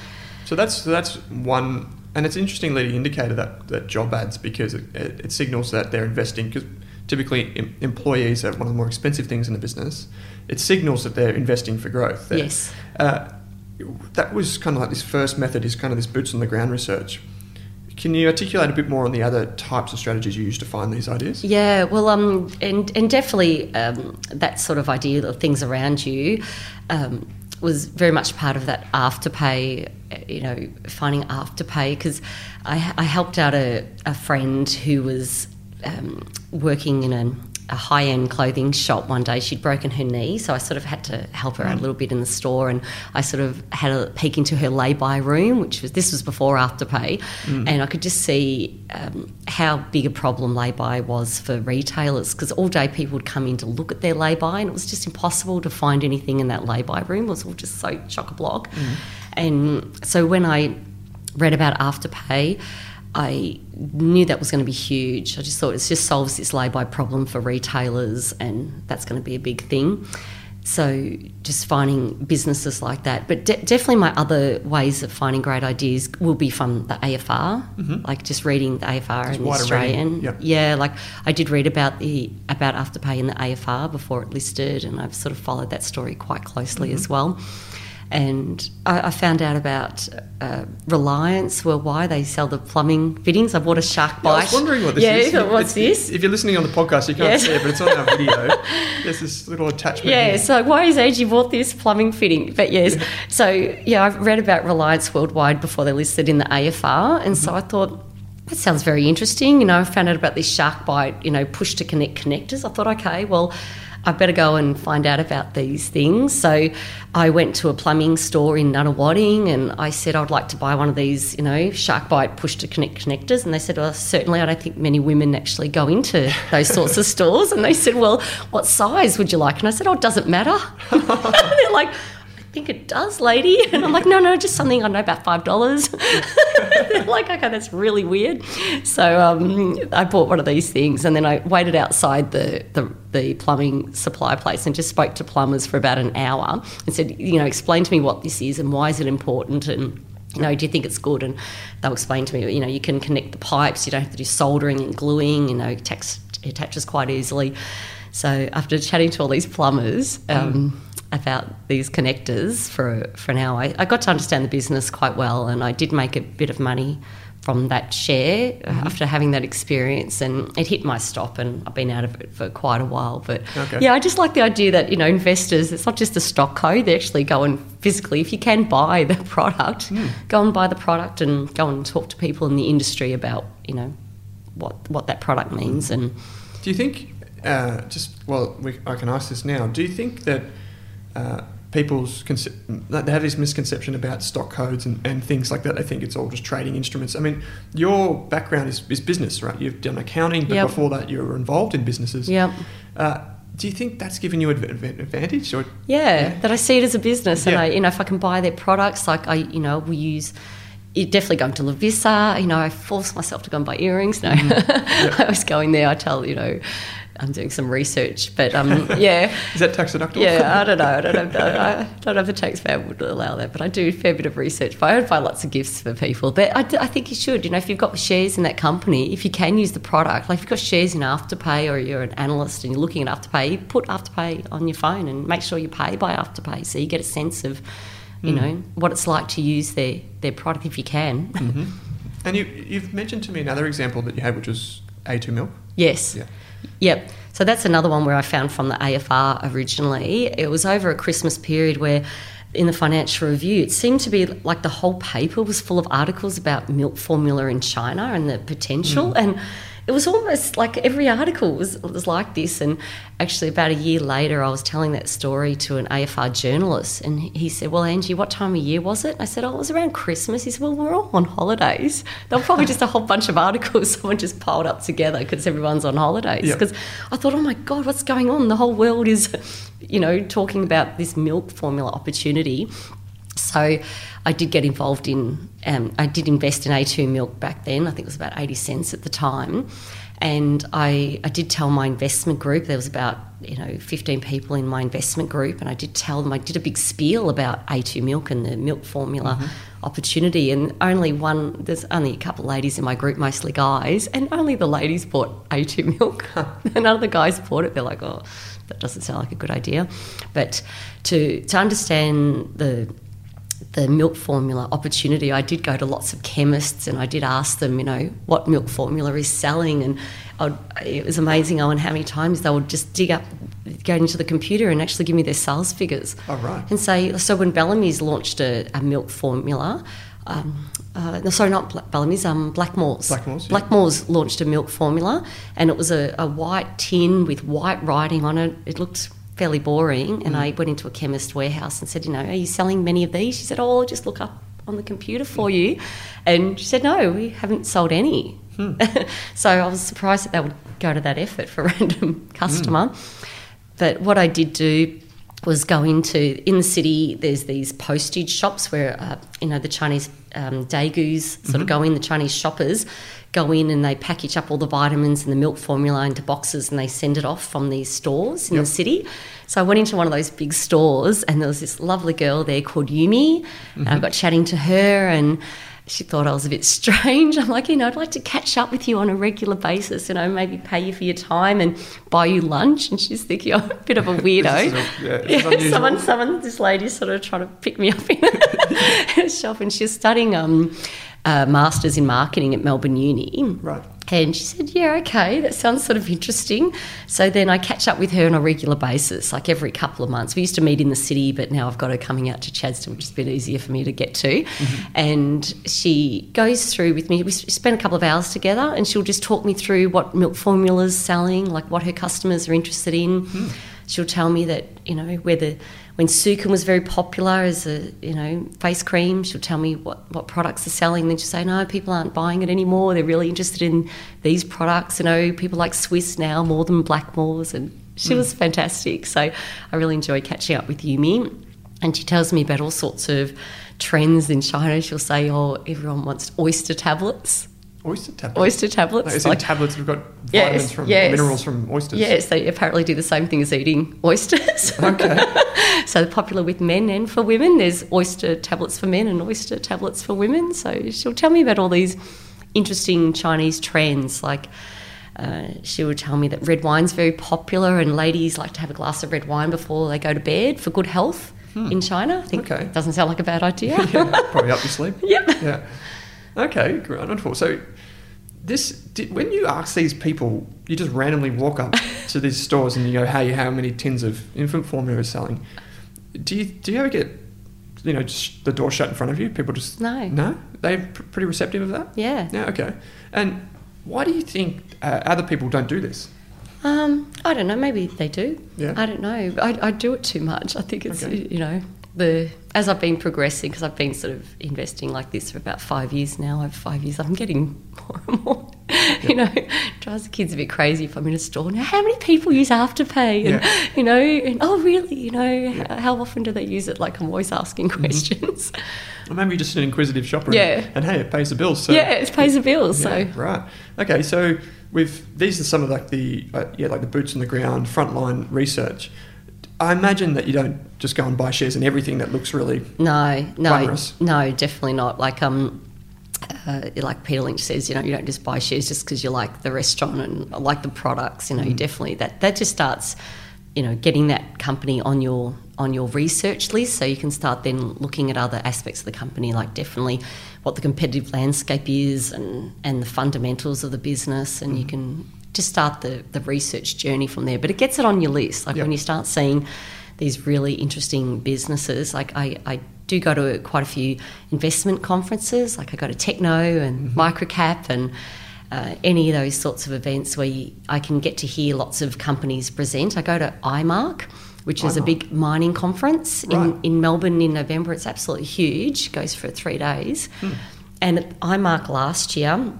S1: So that's so that's one, and it's interesting leading indicator that, that job ads because it, it, it signals that they're investing. Because typically em- employees are one of the more expensive things in the business. It signals that they're investing for growth. That-
S3: Yes.
S1: Uh, that was kind of like this first method is kind of this boots on the ground research. Can you articulate a bit more on the other types of strategies you use to find these ideas?
S3: Yeah, well, um, and and definitely um, that sort of idea of things around you um, was very much part of that afterpay you know, finding afterpay because I, I helped out a, a friend who was um, working in a a high end clothing shop one day. She'd broken her knee, so I sort of had to help her out a little bit in the store. And I sort of had a peek into her lay by room, which was this was before Afterpay, and I could just see um, how big a problem lay by was for retailers because all day people would come in to look at their lay by, and it was just impossible to find anything in that lay by room. It was all just so chock a block. And so when I read about Afterpay, I knew that was going to be huge. I just thought it just solves this lay-by problem for retailers, and that's going to be a big thing. So just finding businesses like that, but de- definitely my other ways of finding great ideas will be from the AFR, like just reading the AFR and the Australian.
S1: yep.
S3: Yeah, like I did read about the about Afterpay in the AFR before it listed, and I've sort of followed that story quite closely
S1: Mm-hmm.
S3: as well. And I, I found out about uh, Reliance why They sell the plumbing fittings. I bought a shark bite.
S1: I was wondering what this
S3: yeah,
S1: is.
S3: thought, *laughs* what's this?
S1: If you're listening on the podcast, you can't
S3: Yes.
S1: see it, but it's on our video. There's this little attachment.
S3: Yeah,
S1: here.
S3: so why is Angie bought this plumbing fitting? But yes, so yeah, I've read about Reliance Worldwide before they listed in the AFR, and so I thought that sounds very interesting. You know, I found out about this SharkBite, you know, push to connect connectors. I thought, okay, well, I better go and find out about these things. So I went to a plumbing store in Nunawading and I said I'd like to buy one of these, you know, SharkBite push to connect connectors. And they said, well, certainly I don't think many women actually go into those sorts of *laughs* stores. And they said, well, what size would you like? And I said, oh, it doesn't matter. *laughs* and they're like, think it does, lady. *laughs* And I'm like, no, no, just something I know about five dollars. They're *laughs* like, okay, that's really weird. So um, I bought one of these things, and then I waited outside the, the the plumbing supply place and just spoke to plumbers for about an hour and said, you know, explain to me what this is and why is it important and. You know, do you think it's good? And they'll explain to me, you know, you can connect the pipes, you don't have to do soldering and gluing, you know, it attaches, quite easily. So after chatting to all these plumbers, um, about these connectors for for an hour. I, I got to understand the business quite well, and I did make a bit of money from that share uh, after having that experience. And it hit my stop, and I've been out of it for quite a while. But
S1: Okay.
S3: yeah, I just like the idea that you know investors. It's not just a stock code; they actually go and physically, if you can buy the *laughs* product, go and buy the product, and go and talk to people in the industry about you know what what that product means and.
S1: Do you think, uh, just well, we, I can ask this now. Do you think that uh, people's conce- they have this misconception about stock codes and, and things like that? They think it's all just trading instruments. I mean, your background is, is business, right? You've done accounting, but
S3: Yep.
S1: before that, you were involved in businesses.
S3: Yep.
S1: Uh, do you think that's given you an advantage? Or
S3: Yeah, that I see it as a business, and
S1: Yeah.
S3: I, you know, if I can buy their products, like I, you know, we use. You definitely going to Lovisa. You know, I force myself to go and buy earrings. No, *laughs* I was going there. I tell you know, I'm doing some research, but um, yeah, *laughs*
S1: is that tax deductible?
S3: yeah. I don't know. I don't have. I don't know if the taxpayer would allow that, but I do a fair bit of research. But I would buy lots of gifts for people. But I think you should. You know, if you've got shares in that company, if you can use the product, like if you've got shares in Afterpay or you're an analyst and you're looking at Afterpay, put Afterpay on your phone and make sure you pay by Afterpay, so you get a sense of, you know, what it's like to use their their product if you can.
S1: And you, you've mentioned to me another example that you had, which was A2 milk.
S3: Yes.
S1: Yeah.
S3: Yep. So that's another one where I found from the AFR originally. It was over a Christmas period where in the financial review it seemed to be like the whole paper was full of articles about milk formula in China and the potential mm. and it was almost like every article was, was like this and actually about a year later I was telling that story to an AFR journalist and he said well Angie what time of year was it? I said oh it was around Christmas. He said well we're all on holidays. They were probably just a whole bunch of articles *laughs* someone just piled up together because everyone's on holidays. Because I thought, oh my God, what's going on? The whole world is, you know, talking about this milk formula opportunity. So I did get involved in, um, I did invest in A2 milk back then. I think it was about 80 cents at the time. And I, I did tell my investment group, there was about, you know, 15 people in my investment group, and I did tell them, I did a big spiel about A2 milk and the milk formula opportunity. And only one, there's only a couple of ladies in my group, mostly guys, and only the ladies bought A2 milk. *laughs* None of the guys bought it. They're like, oh, that doesn't sound like a good idea. But to, to understand the the milk formula opportunity, I did go to lots of chemists and I did ask them, you know, what milk formula is selling. And I'd, it was amazing, Owen, how many times they would just dig up, go into the computer and actually give me their sales figures.
S1: Oh, right.
S3: And say, so when Bellamy's launched a, a milk formula, um, uh, no, sorry, not Bellamy's, um, Blackmores.
S1: Blackmores, yeah.
S3: Blackmores launched a milk formula, and it was a, a white tin with white writing on it. It looked fairly boring, and I went into a chemist warehouse and said, you know, are you selling many of these? She said, oh, I'll just look up on the computer for you. And she said, no, we haven't sold any. *laughs* so I was surprised that they would go to that effort for *laughs* a random customer. But what I did do was go into in the city. There's these postage shops where uh, you know the Chinese um, daigous sort of go in. The Chinese shoppers go in and they package up all the vitamins and the milk formula into boxes and they send it off from these stores in
S1: Yep.
S3: the city. So I went into one of those big stores and there was this lovely girl there called Yumi, and I got chatting to her and. She thought I was a bit *laughs* strange. I'm like, you know, I'd like to catch up with you on a regular basis, you know, maybe pay you for your time and buy you lunch. And she's thinking, *laughs* I'm a bit of a *laughs* weirdo.
S1: A- yeah,
S3: Yeah, someone, someone, this lady sort of trying to pick me up in a and she's studying um, uh, masters in marketing at Melbourne Uni.
S1: Right.
S3: And she said, "Yeah, okay, that sounds sort of interesting." So then I catch up with her on a regular basis, like every couple of months. We used to meet in the city, but now I've got her coming out to Chadstone, which is a bit easier for me to get to. And she goes through with me. We spend a couple of hours together, and she'll just talk me through what milk formula's selling, like what her customers are interested in. She'll tell me that you know whether when Sukin was very popular as a you know face cream, she'll tell me what, what products are selling. Then she'll say, no, people aren't buying it anymore. They're really interested in these products. You oh, know, people like Swisse now more than Blackmores, and she hmm. was fantastic. So I really enjoy catching up with Yumi, and she tells me about all sorts of trends in China. She'll say, oh, everyone wants oyster tablets.
S1: Oyster tablets.
S3: Oyster tablets,
S1: Like, is it
S3: like-
S1: tablets have got
S3: Yes,
S1: vitamins from
S3: yes.
S1: minerals from oysters?
S3: Yes, they apparently do the same thing as eating oysters. *laughs*
S1: Okay. *laughs*
S3: so they're popular with men and for women. There's oyster tablets for men and oyster tablets for women. So she'll tell me about all these interesting Chinese trends. Like uh, she would tell me that red wine's very popular and ladies like to have a glass of red wine before they go to bed for good health in China. I think
S1: Hmm. Okay.
S3: doesn't sound like a bad idea. *laughs*
S1: yeah, probably up your sleep.
S3: Yep.
S1: Yeah. Okay, great, wonderful. So, this did, when you ask these people, you just randomly walk up *laughs* to these stores and you go, "Hey, how many tins of infant formula is selling?" Do you do you ever get, you know, just the door shut in front of you? People just
S3: No.
S1: no. They're pr- pretty receptive of that.
S3: Yeah.
S1: Yeah. Okay. And why do you think uh, other people don't do this?
S3: Um, I don't know. Maybe they do.
S1: Yeah.
S3: I don't know. I, I do it too much. I think it's
S1: Okay.
S3: you know the as I've been progressing because I've been sort of investing like this for about five years now. Over five years, I'm getting *laughs* more and more. You know, drives the kids a bit crazy if I'm in a store now. How many people use Afterpay? And
S1: Yeah.
S3: you know, and oh really? You know, how, how often do they use it? Like I'm always asking
S1: Mm-hmm.
S3: questions.
S1: Or maybe you're just an inquisitive shopper.
S3: Yeah.
S1: And, and hey, it pays the bills. So
S3: yeah, it pays the bills.
S1: Yeah,
S3: So
S1: right. Okay, so with these are some of like the uh, yeah like the boots on the ground frontline research. I imagine that you don't just go and buy shares in everything that looks really
S3: No, no,
S1: Glamorous.
S3: no, definitely not. Like um, uh, like Peter Lynch says, you know, you don't just buy shares just because you like the restaurant and like the products. You know, you definitely that that just starts, you know, getting that company on your on your research list, so you can start then looking at other aspects of the company, like definitely what the competitive landscape is and and the fundamentals of the business, and you can just start the the research journey from there. But it gets it on your list, like
S1: Yep.
S3: when you start seeing these really interesting businesses. Like I, I do go to quite a few investment conferences. Like I go to Techno and Microcap and uh, any of those sorts of events where you, I can get to hear lots of companies present. I go to IMARC, which is a big mining conference
S1: Right.
S3: in, in Melbourne in November. It's absolutely huge. Goes for three days. And at IMARC last year,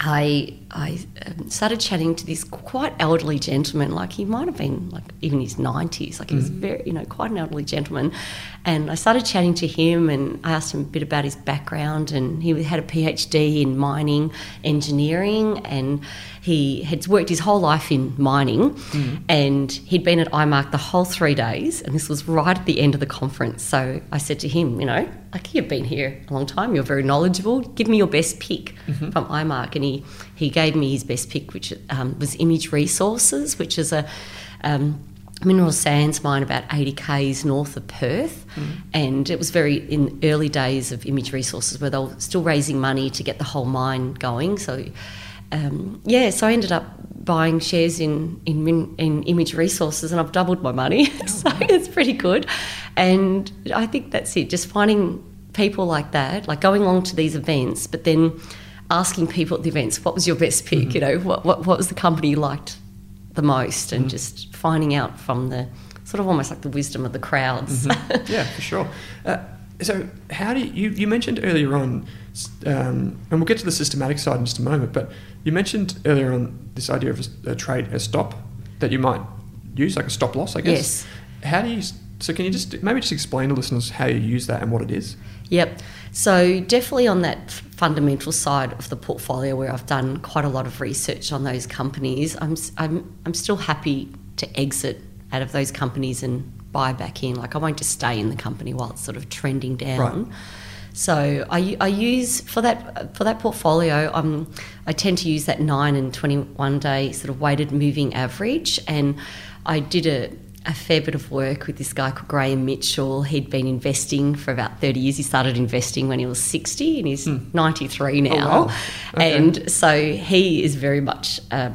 S3: I I um, started chatting to this quite elderly gentleman, like he might have been like even his nineties, like he was mm. very you know quite an elderly gentleman, and I started chatting to him and I asked him a bit about his background and he had a PhD in mining engineering and he had worked his whole life in mining mm. and he'd been at IMARC the whole three days and this was right at the end of the conference. So I said to him, you know, like you've been here a long time, you're very knowledgeable. Give me your best pick mm-hmm. from IMARC, and he he gave me his best pick, which um, was Image Resources, which is a um, mineral sands mine about 80 k's north of Perth, and it was very in early days of Image Resources where they were still raising money to get the whole mine going. So. Um, yeah, so I ended up buying shares in, in in Image Resources, and I've doubled my money. *laughs* so it's pretty good. And I think that's it. Just finding people like that, like going along to these events, but then asking people at the events, what was your best pick?
S1: Mm-hmm.
S3: You know, what, what, what was the company you liked the most? And just finding out from the sort of almost like the wisdom of the crowds.
S1: Mm-hmm. *laughs* yeah, for sure. Uh, so, how do you, you, you mentioned earlier on, um, and we'll get to the systematic side in just a moment, but you mentioned earlier on this idea of a, a trade, a stop that you might use, like a stop loss, I guess.
S3: Yes.
S1: How do you, so can you just maybe just explain to listeners how you use that and what it is?
S3: Yep. So definitely on that fundamental side of the portfolio, where I've done quite a lot of research on those companies, I'm I'm I'm still happy to exit out of those companies and buy back in. Like I won't just stay in the company while it's sort of trending down.
S1: Right.
S3: So I, I use for that for that portfolio. Um, I tend to use that nine and twenty one day sort of weighted moving average, and I did a. A fair bit of work with this guy called Graham Mitchell. He'd been investing for about 30 years. He started investing when he was 60 and he's 93 now.
S1: Oh, wow. Okay.
S3: And so he is very much um,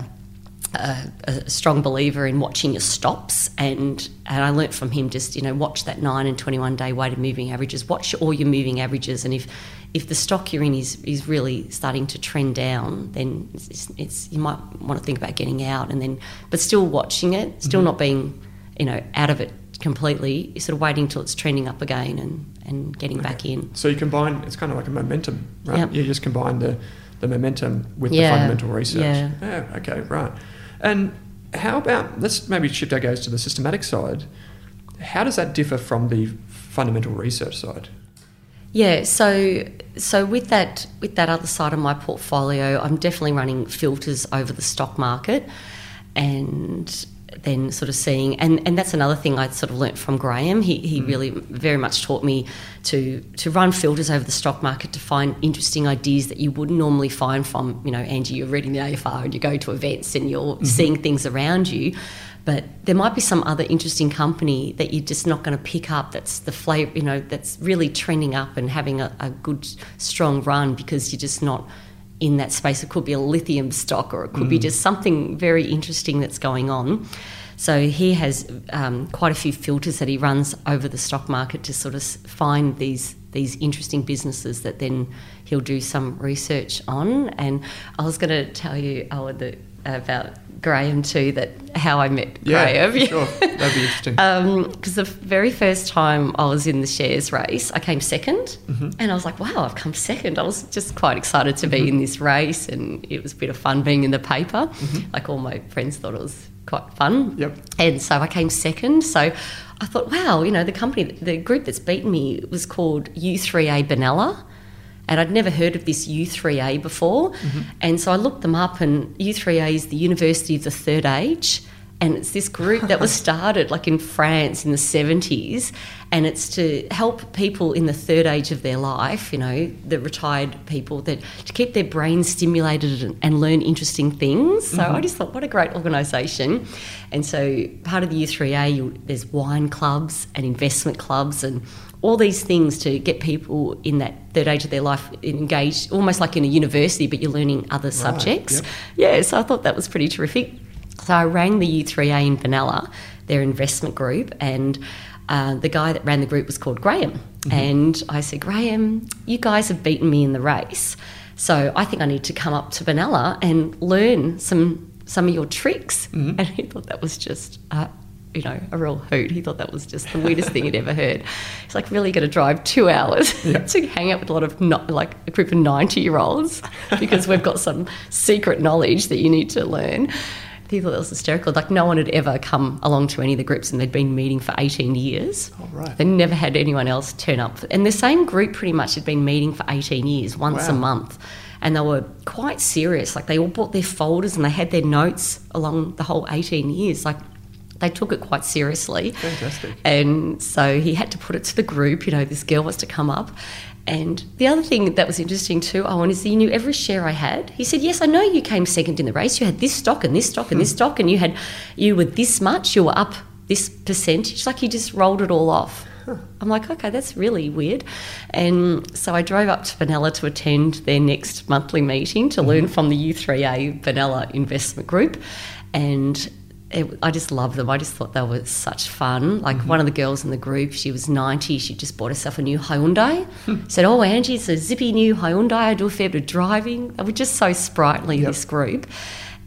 S3: a, a strong believer in watching your stops and and I learnt from him just you know watch that 9 and 21 day weighted moving averages watch all your moving averages and if if the stock you're in is is really starting to trend down then it's, it's, it's you might want to think about getting out and then but still watching it still
S1: Mm-hmm.
S3: not being you know out of it completely you're sort of waiting until it's trending up again and and getting back in
S1: So you combine, it's kind of like a momentum, right?
S3: Yep.
S1: You just combine the, the momentum with
S3: Yeah,
S1: the fundamental research.
S3: yeah.
S1: okay, right. And how about, let's maybe shift our gaze to the systematic side. How does that differ from the fundamental research side?
S3: Yeah, so so with that with that other side of my portfolio, I'm definitely running filters over the stock market, and then sort of seeing and, and that's another thing I sort of learnt from Graham. He he mm. really very much taught me to to run filters over the stock market to find interesting ideas that you wouldn't normally find from you know Angie. You're reading the AFR and you go to events and you're mm-hmm. seeing things around you. But there might be some other interesting company that you're just not going to pick up. That's the flavor, you know, that's really trending up and having a, a good, strong run because you're just not in that space. It could be a lithium stock or it could be mm. just something very interesting that's going on. So he has um, quite a few filters that he runs over the stock market to sort of find these these interesting businesses that then he'll do some research on. And I was going to tell you, Owen, that about Graham too, that how I met Graham.
S1: for sure. That'd be interesting. *laughs*
S3: Because the very first time I was in the shares race, I came 2nd
S1: Mm-hmm.
S3: and I was like, wow, I've come second. I was just quite excited to be in this race, and it was a bit of fun being in the paper. Like all my friends thought it was quite fun.
S1: Mm-hmm. Yep.
S3: And so I came second. So I thought, wow, you know, the company, the group that's beaten me was called U3A Benalla. And I'd never heard of this U3A before. And so I looked them up, and U3A is the University of the Third Age. And it's this group that was *laughs* started like in France in the 70s. And it's to help people in the third age of their life, you know, the retired people, that to keep their brains stimulated and, and learn interesting things. So I mm-hmm. just thought, what a great organisation. And so part of the U3A, you, there's wine clubs and investment clubs and all these things to get people in that third age of their life engaged, almost like in a university, but you're learning other subjects.
S1: yep.
S3: Yeah, so I thought that was pretty terrific. So I rang the U3A in Benalla, their investment group, and uh, the guy that ran the group was called Graham. And I said, Graham, you guys have beaten me in the race. So I think I need to come up to Benalla and learn some some of your tricks. And he thought that was just uh, you know, a real hoot. He thought that was just the weirdest thing he'd ever heard. He's like, really going to drive two hours *laughs* *laughs* to hang out with a lot of not, like a group of ninety year olds because we've got some secret knowledge that you need to learn. Thought that was hysterical. Like no one had ever come along to any of the groups, and they'd been meeting for eighteen years.
S1: Oh, right.
S3: They never had anyone else turn up, and the same group pretty much had been meeting for eighteen years, once a month and they were quite serious. Like they all brought their folders and they had their notes along the whole 18 years. Like they took it quite seriously.
S1: Fantastic.
S3: And so he had to put it to the group, you know, this girl wants to come up. And the other thing that was interesting too, Owen, is he knew every share I had. He said, Yes, I know you came second in the race. You had this stock and this stock and this hmm. stock, and you had you were this much, you were up this percentage. Like he just rolled it all off. I'm like, okay, that's really weird. And so I drove up to Benalla to attend their next monthly meeting to hmm. learn from the U3A Benalla investment group. And it, I just love them. I just thought they were such fun. Like
S1: Mm-hmm.
S3: one of the girls in the group, she was 90. She just bought herself a new Hyundai. *laughs* Said, Oh, Angie, it's a zippy new Hyundai. I do a fair bit of driving. They were just so sprightly,
S1: Yep.
S3: this group.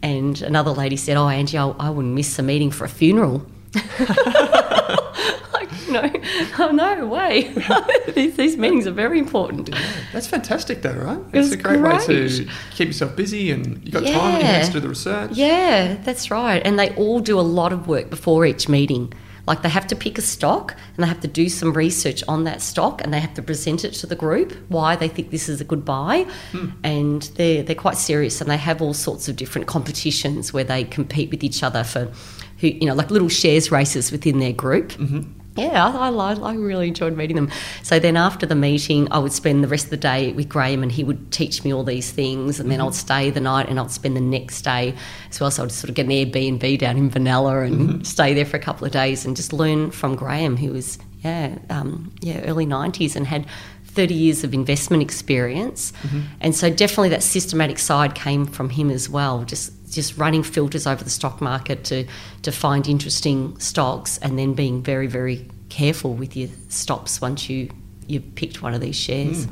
S3: And another lady said, Oh, Angie, I, I wouldn't miss a meeting for a funeral. *laughs* *laughs* *laughs* no, oh, no way. *laughs* these, these meetings are very important.
S1: Yeah, That's fantastic, though, right?
S3: It
S1: It's
S3: was
S1: a great, way to keep yourself busy, and you've got time your hands to do the research.
S3: Yeah, that's right. And they all do a lot of work before each meeting. Like they have to pick a stock and they have to do some research on that stock and they have to present it to the group why they think this is a good buy. Hmm. And they're, they're quite serious and they have all sorts of different competitions where they compete with each other for who, you know, like little shares races within their group. Mm-hmm. Yeah, I, I, I really enjoyed meeting them. So then after the meeting, I would spend the rest of the day with Graham and he would teach me all these things. And then mm-hmm. I'd stay the night and I'd spend the next day as well. So I'd sort of get an Airbnb down in Benalla and mm-hmm. stay there for a couple of days and just learn from Graham, who was, yeah, um, yeah, early 90s and had 30 years of investment experience. Mm-hmm. And so definitely that systematic side came from him as well. Just just running filters over the stock market to to find interesting stocks and then being very very careful with your stops once you you've picked one of these shares.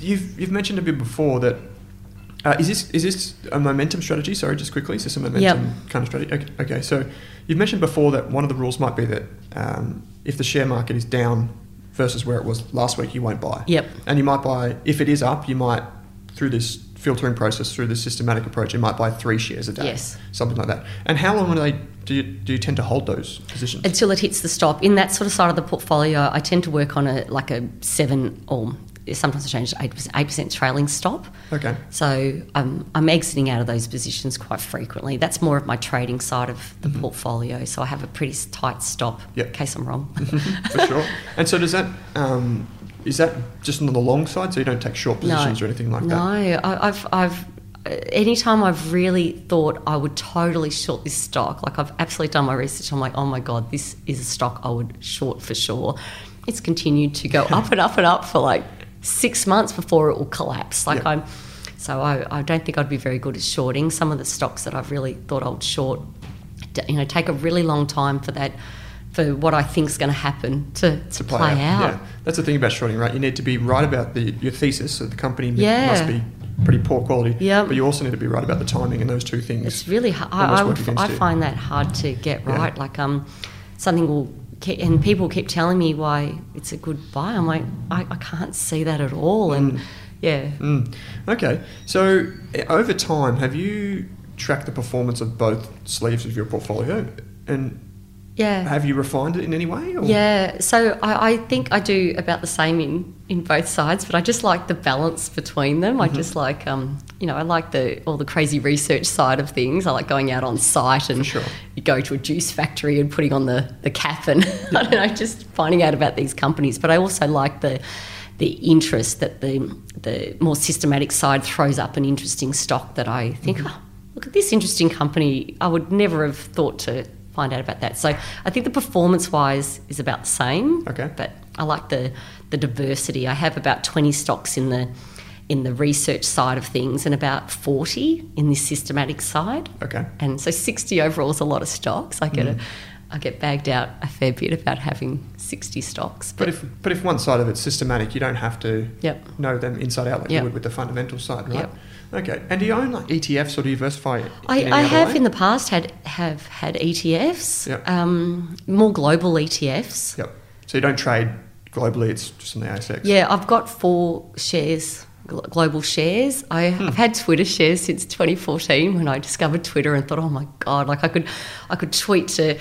S1: You've you've mentioned a bit before that. Uh, is this is this a momentum strategy? Sorry, just quickly. Is this a momentum
S3: Yep.
S1: kind of strategy? Okay, okay, so you've mentioned before that one of the rules might be that um, if the share market is down versus where it was last week, you won't buy.
S3: Yep.
S1: And you might buy if it is up, you might through this filtering process, through the systematic approach, you might buy three shares a day.
S3: Yes.
S1: Something like that. And how long do they do you, do you tend to hold those positions?
S3: Until it hits the stop. In that sort of side of the portfolio, I tend to work on a like a seven or sometimes I change to eight eight percent trailing stop.
S1: okay.
S3: So um, I'm exiting out of those positions quite frequently. That's more of my trading side of the portfolio. So I have a pretty tight stop
S1: Yep.
S3: in case I'm wrong.
S1: for sure. *laughs* And so does that um, is that just on the long side, so you don't take short positions or anything like
S3: no,
S1: that?
S3: I, I've, I've, anytime I've really thought I would totally short this stock, like I've absolutely done my research, I'm like, oh my god, this is a stock I would short for sure. It's continued to go up and up and up for like six months before it will collapse. Like
S1: Yep.
S3: I'm, so I, I don't think I'd be very good at shorting some of the stocks that I've really thought I would short. You know, take a really long time for that. For what I think is going to happen to, to,
S1: To
S3: play,
S1: play,
S3: out.
S1: Yeah, that's the thing about shorting, right? You need to be right about the your thesis. So the company
S3: Yeah.
S1: must be pretty poor quality.
S3: Yep.
S1: But you also need to be right about the timing, and those two things.
S3: It's really hard. I, I, I find that hard to get
S1: Yeah.
S3: right. Like um, something will, ke- and people keep telling me why it's a good buy. I'm like, I, I can't see that at all. And yeah,
S1: Mm. Okay, so eh, over time, have you tracked the performance of both sleeves of your portfolio, and
S3: yeah,
S1: have you refined it in any way? Or?
S3: yeah. So I, I think I do about the same in in both sides, but I just like the balance between them.
S1: Mm-hmm.
S3: I just like um, you know, I like the all the crazy research side of things. I like going out on site and
S1: sure.
S3: you go to a juice factory and putting on the, the cap and *laughs* I don't know, just finding out about these companies. But I also like the the interest that the the more systematic side throws up an interesting stock that I think,
S1: Mm-hmm.
S3: oh, look at this interesting company. I would never have thought to find out about that. So I think the performance wise is about the same.
S1: Okay.
S3: But I like the the diversity. I have about twenty stocks in the in the research side of things and about 40 in the systematic side.
S1: Okay.
S3: And so 60 overall is a lot of stocks. I get a, mm. I get bagged out a fair bit about having 60 stocks.
S1: But if but if one side of it's systematic, you don't have to
S3: Yep.
S1: know them inside out like
S3: Yep.
S1: you would with the fundamental side, right?
S3: Yep.
S1: Okay. And do you own like ETFs or do you diversify? in
S3: I, I have
S1: way?
S3: in the past had have had ETFs,
S1: Yep.
S3: um, more global ETFs.
S1: Yep. So you don't trade globally; it's just on the ASX.
S3: Yeah, I've got four shares, global shares. I,
S1: Hmm.
S3: I've had Twitter shares since 2014 when I discovered Twitter and thought, oh my god, like I could, I could tweet to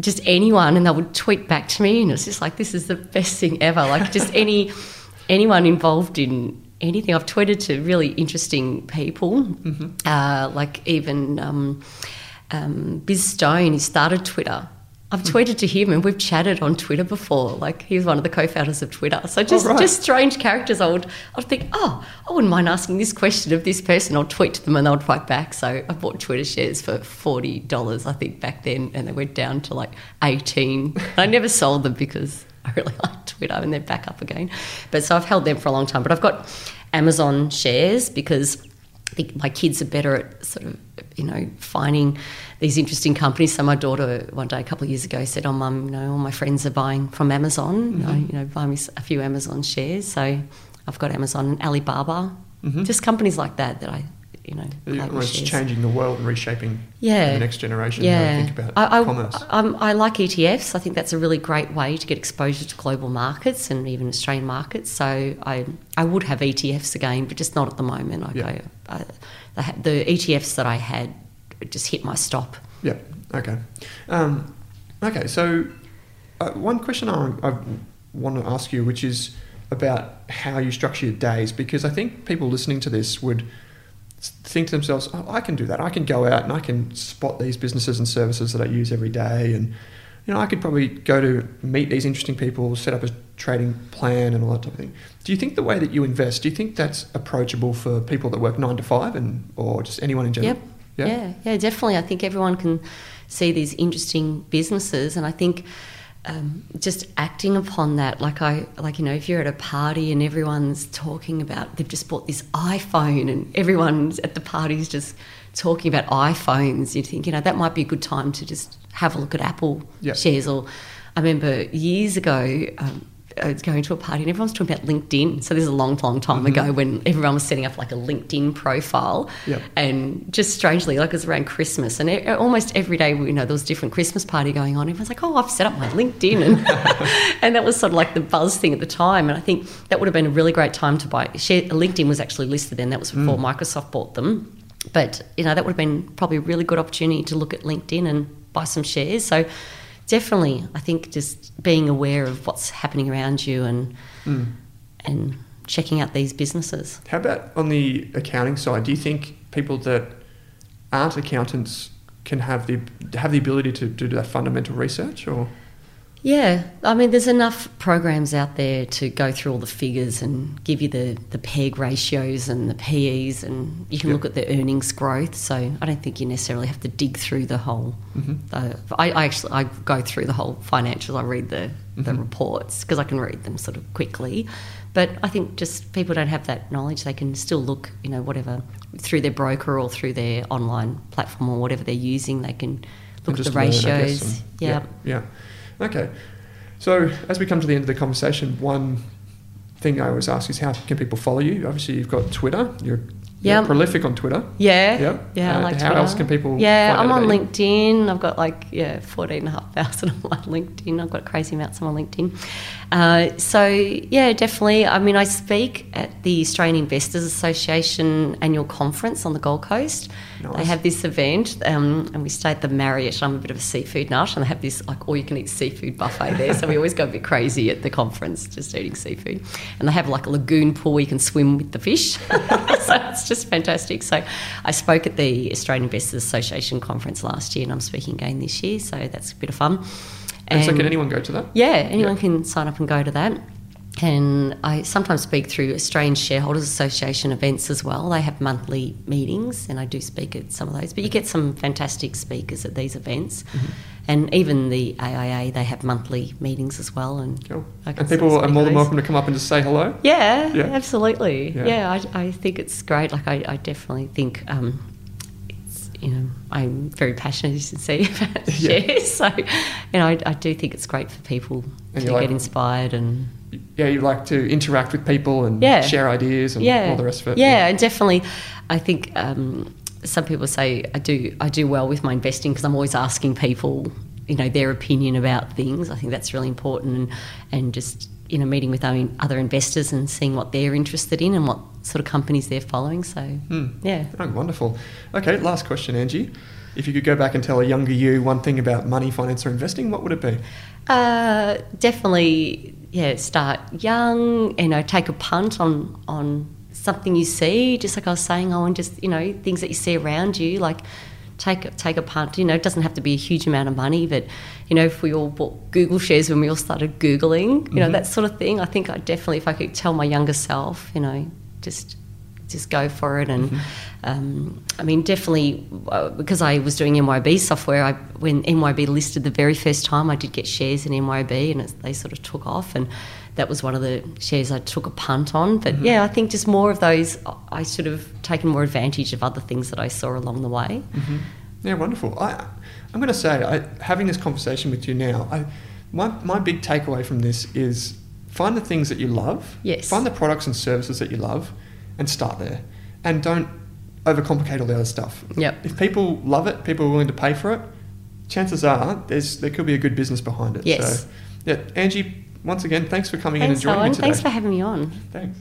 S3: just anyone and they would tweet back to me, and it's just like this is the best thing ever. Like just any *laughs* anyone involved in anything. I've tweeted to really interesting people,
S1: Mm-hmm.
S3: uh, like even um, um, Biz Stone. He started Twitter. I've
S1: Hmm.
S3: tweeted to him and we've chatted on Twitter before. Like he was one of the co-founders of Twitter. So just
S1: right.
S3: just strange characters. I would I would think, oh, I wouldn't mind asking this question of this person. I'll tweet to them and they'll write back. So I bought Twitter shares for forty dollars, I think, back then, and they went down to like eighteen. *laughs* I never sold them because *laughs* I really like Twitter and they're back up again. But so I've held them for a long time. But I've got Amazon shares because I think my kids are better at sort of, you know, finding these interesting companies. So my daughter one day a couple of years ago said, "Oh, mum, you know, all my friends are buying from Amazon. Mm-hmm. You, know, buy me a few Amazon shares." So I've got Amazon and Alibaba, mm-hmm. just companies like that that I you know,
S1: it's changing the world and reshaping
S3: yeah.
S1: the next generation.
S3: Yeah,
S1: think about
S3: I, I,
S1: commerce.
S3: I, I, like ETFs. I think that's a really great way to get exposure to global markets and even Australian markets. So I I would have ETFs again, but just not at the moment. I yeah. go I, the, the ETFs that I had just hit my stop.
S1: Yeah. Okay. Um, okay. So uh, one question I, I want to ask you, which is about how you structure your days, because I think people listening to this would think to themselves, oh, I can do that. I can go out and I can spot these businesses and services that I use every day. And, you know, I could probably go to meet these interesting people, set up a trading plan and all that type of thing. Do you think the way that you invest, do you think that's approachable for people that work nine to five and or just anyone in general?
S3: Yep. Yeah, yeah, yeah definitely. I think everyone can see these interesting businesses. And I think um, just acting upon that like i like you know if you're at a party and everyone's talking about they've just bought this iphone and everyone's at the party's just talking about iphones you think you know that might be a good time to just have a look at apple shares or i remember years ago um, I was going to a party and everyone's talking about LinkedIn. So this is a long, long time mm-hmm. ago when everyone was setting up like a LinkedIn profile.
S1: Yep.
S3: And just strangely, like it was around Christmas, and it, almost every day, you know, there was a different Christmas party going on. Everyone's like, "Oh, I've set up my LinkedIn," and *laughs* and that was sort of like the buzz thing at the time. And I think that would have been a really great time to buy. Share, LinkedIn was actually listed then. That was before mm. Microsoft bought them. But you know, that would have been probably a really good opportunity to look at LinkedIn and buy some shares. So definitely, I think just being aware of what's happening around you and mm. and checking out these businesses.
S1: How about on the accounting side? Do you think people that aren't accountants can have the have the ability to, to do that fundamental research, or
S3: yeah, I mean, there's enough programs out there to go through all the figures and give you the, the PEG ratios and the PEs, and you can yep. look at the earnings growth. So I don't think you necessarily have to dig through the whole. Mm-hmm. Uh, I, I, actually I go through the whole financials. I read the mm-hmm. the reports because I can read them sort of quickly. But I think just people don't have that knowledge. They can still look, you know, whatever through their broker or through their online platform or whatever they're using. They can look at the ratios. Learn,
S1: yeah. yeah. yeah. Okay. So as we come to the end of the conversation, one thing I always ask is how can people follow you? Obviously, you've got Twitter. You're yeah. prolific on Twitter.
S3: Yeah.
S1: Yeah.
S3: Yeah.
S1: Uh,
S3: I like
S1: how
S3: Twitter.
S1: else can people?
S3: Yeah, I'm on LinkedIn. I've got like yeah, fourteen and a half thousand *laughs* on LinkedIn. I've got crazy amounts on LinkedIn. Uh, so yeah, definitely. I mean, I speak at the Australian Investors Association annual conference on the Gold Coast. Nice. They have this event, um, and we stay at the Marriott. I'm a bit of a seafood nut, and they have this like all-you-can-eat seafood buffet there. so we always go a bit crazy at the conference, just eating seafood. And they have like a lagoon pool where you can swim with the fish. *laughs* so it's just fantastic. So I spoke at the Australian Investors Association conference last year, and I'm speaking again this year. So that's a bit of fun.
S1: And, and so, can anyone go to that?
S3: Yeah, anyone yeah. can sign up and go to that. And I sometimes speak through Australian Shareholders Association events as well. They have monthly meetings, and I do speak at some of those. But you get some fantastic speakers at these events. Mm-hmm. And even the AIA, they have monthly meetings as well. And,
S1: cool. and people are more than welcome to come up and just say hello.
S3: Yeah, yeah. absolutely. Yeah, yeah I, I, think it's great. Like, I, I definitely think um, you know, I'm very passionate, as you can see, *laughs* about *laughs* yeah. shares. So, you know, I, I, do think it's great for people and to like, get inspired and.
S1: Yeah, you like to interact with people and yeah. share ideas and
S3: yeah.
S1: all the rest of it.
S3: Yeah, yeah. and definitely, I think um, some people say I do I do well with my investing because I'm always asking people, you know, their opinion about things. I think that's really important, and, and just you know, meeting with other investors and seeing what they're interested in and what sort of companies they're following. So, hmm. yeah.
S1: Oh, wonderful. Okay, last question, Angie. If you could go back and tell a younger you one thing about money, finance, or investing, what would it be?
S3: Uh, definitely, yeah, start young, you know, take a punt on, on something you see, just like I was saying, oh, and just, you know, things that you see around you, like take take a punt. You know, it doesn't have to be a huge amount of money, but you know, if we all bought Google shares when we all started googling, you know, mm-hmm. that sort of thing. I think I definitely, if I could tell my younger self, you know, just just go for it. And mm-hmm. um, I mean, definitely uh, because I was doing MYOB software. I, when MYOB listed the very first time, I did get shares in MYOB, and it, they sort of took off and that was one of the shares I took a punt on. But yeah, I think just more of those. I should have taken more advantage of other things that I saw along the way.
S4: Yeah, wonderful. I, I'm going to say, I, having this conversation with you now, I, my, my big takeaway from this is find the things that you love,
S3: Yes.
S4: find the products and services that you love, and start there. And don't overcomplicate all the other stuff.
S3: Yep.
S4: If people love it, people are willing to pay for it, chances are there's there could be a good business behind it.
S3: Yes.
S4: So, yeah, Angie, once again, thanks for coming
S3: Thanks,
S4: in and joining
S3: Owen.
S4: me today.
S3: Thanks for having me on.
S4: Thanks.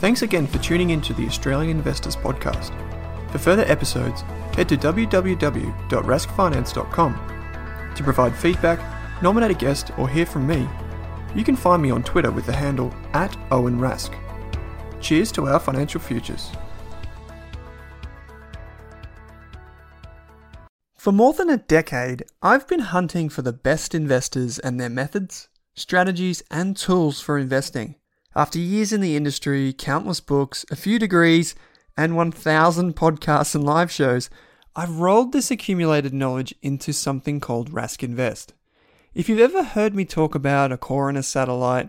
S1: Thanks again for tuning in to the Australian Investors Podcast. For further episodes, head to www.raskfinance.com. To provide feedback, nominate a guest, or hear from me, you can find me on Twitter with the handle at Owen Rask. Cheers to our financial futures. For more than a decade, I've been hunting for the best investors and their methods, strategies, and tools for investing. After years in the industry, countless books, a few degrees, and 1,000 podcasts and live shows, I've rolled this accumulated knowledge into something called Rask Invest. If you've ever heard me talk about a core and a satellite,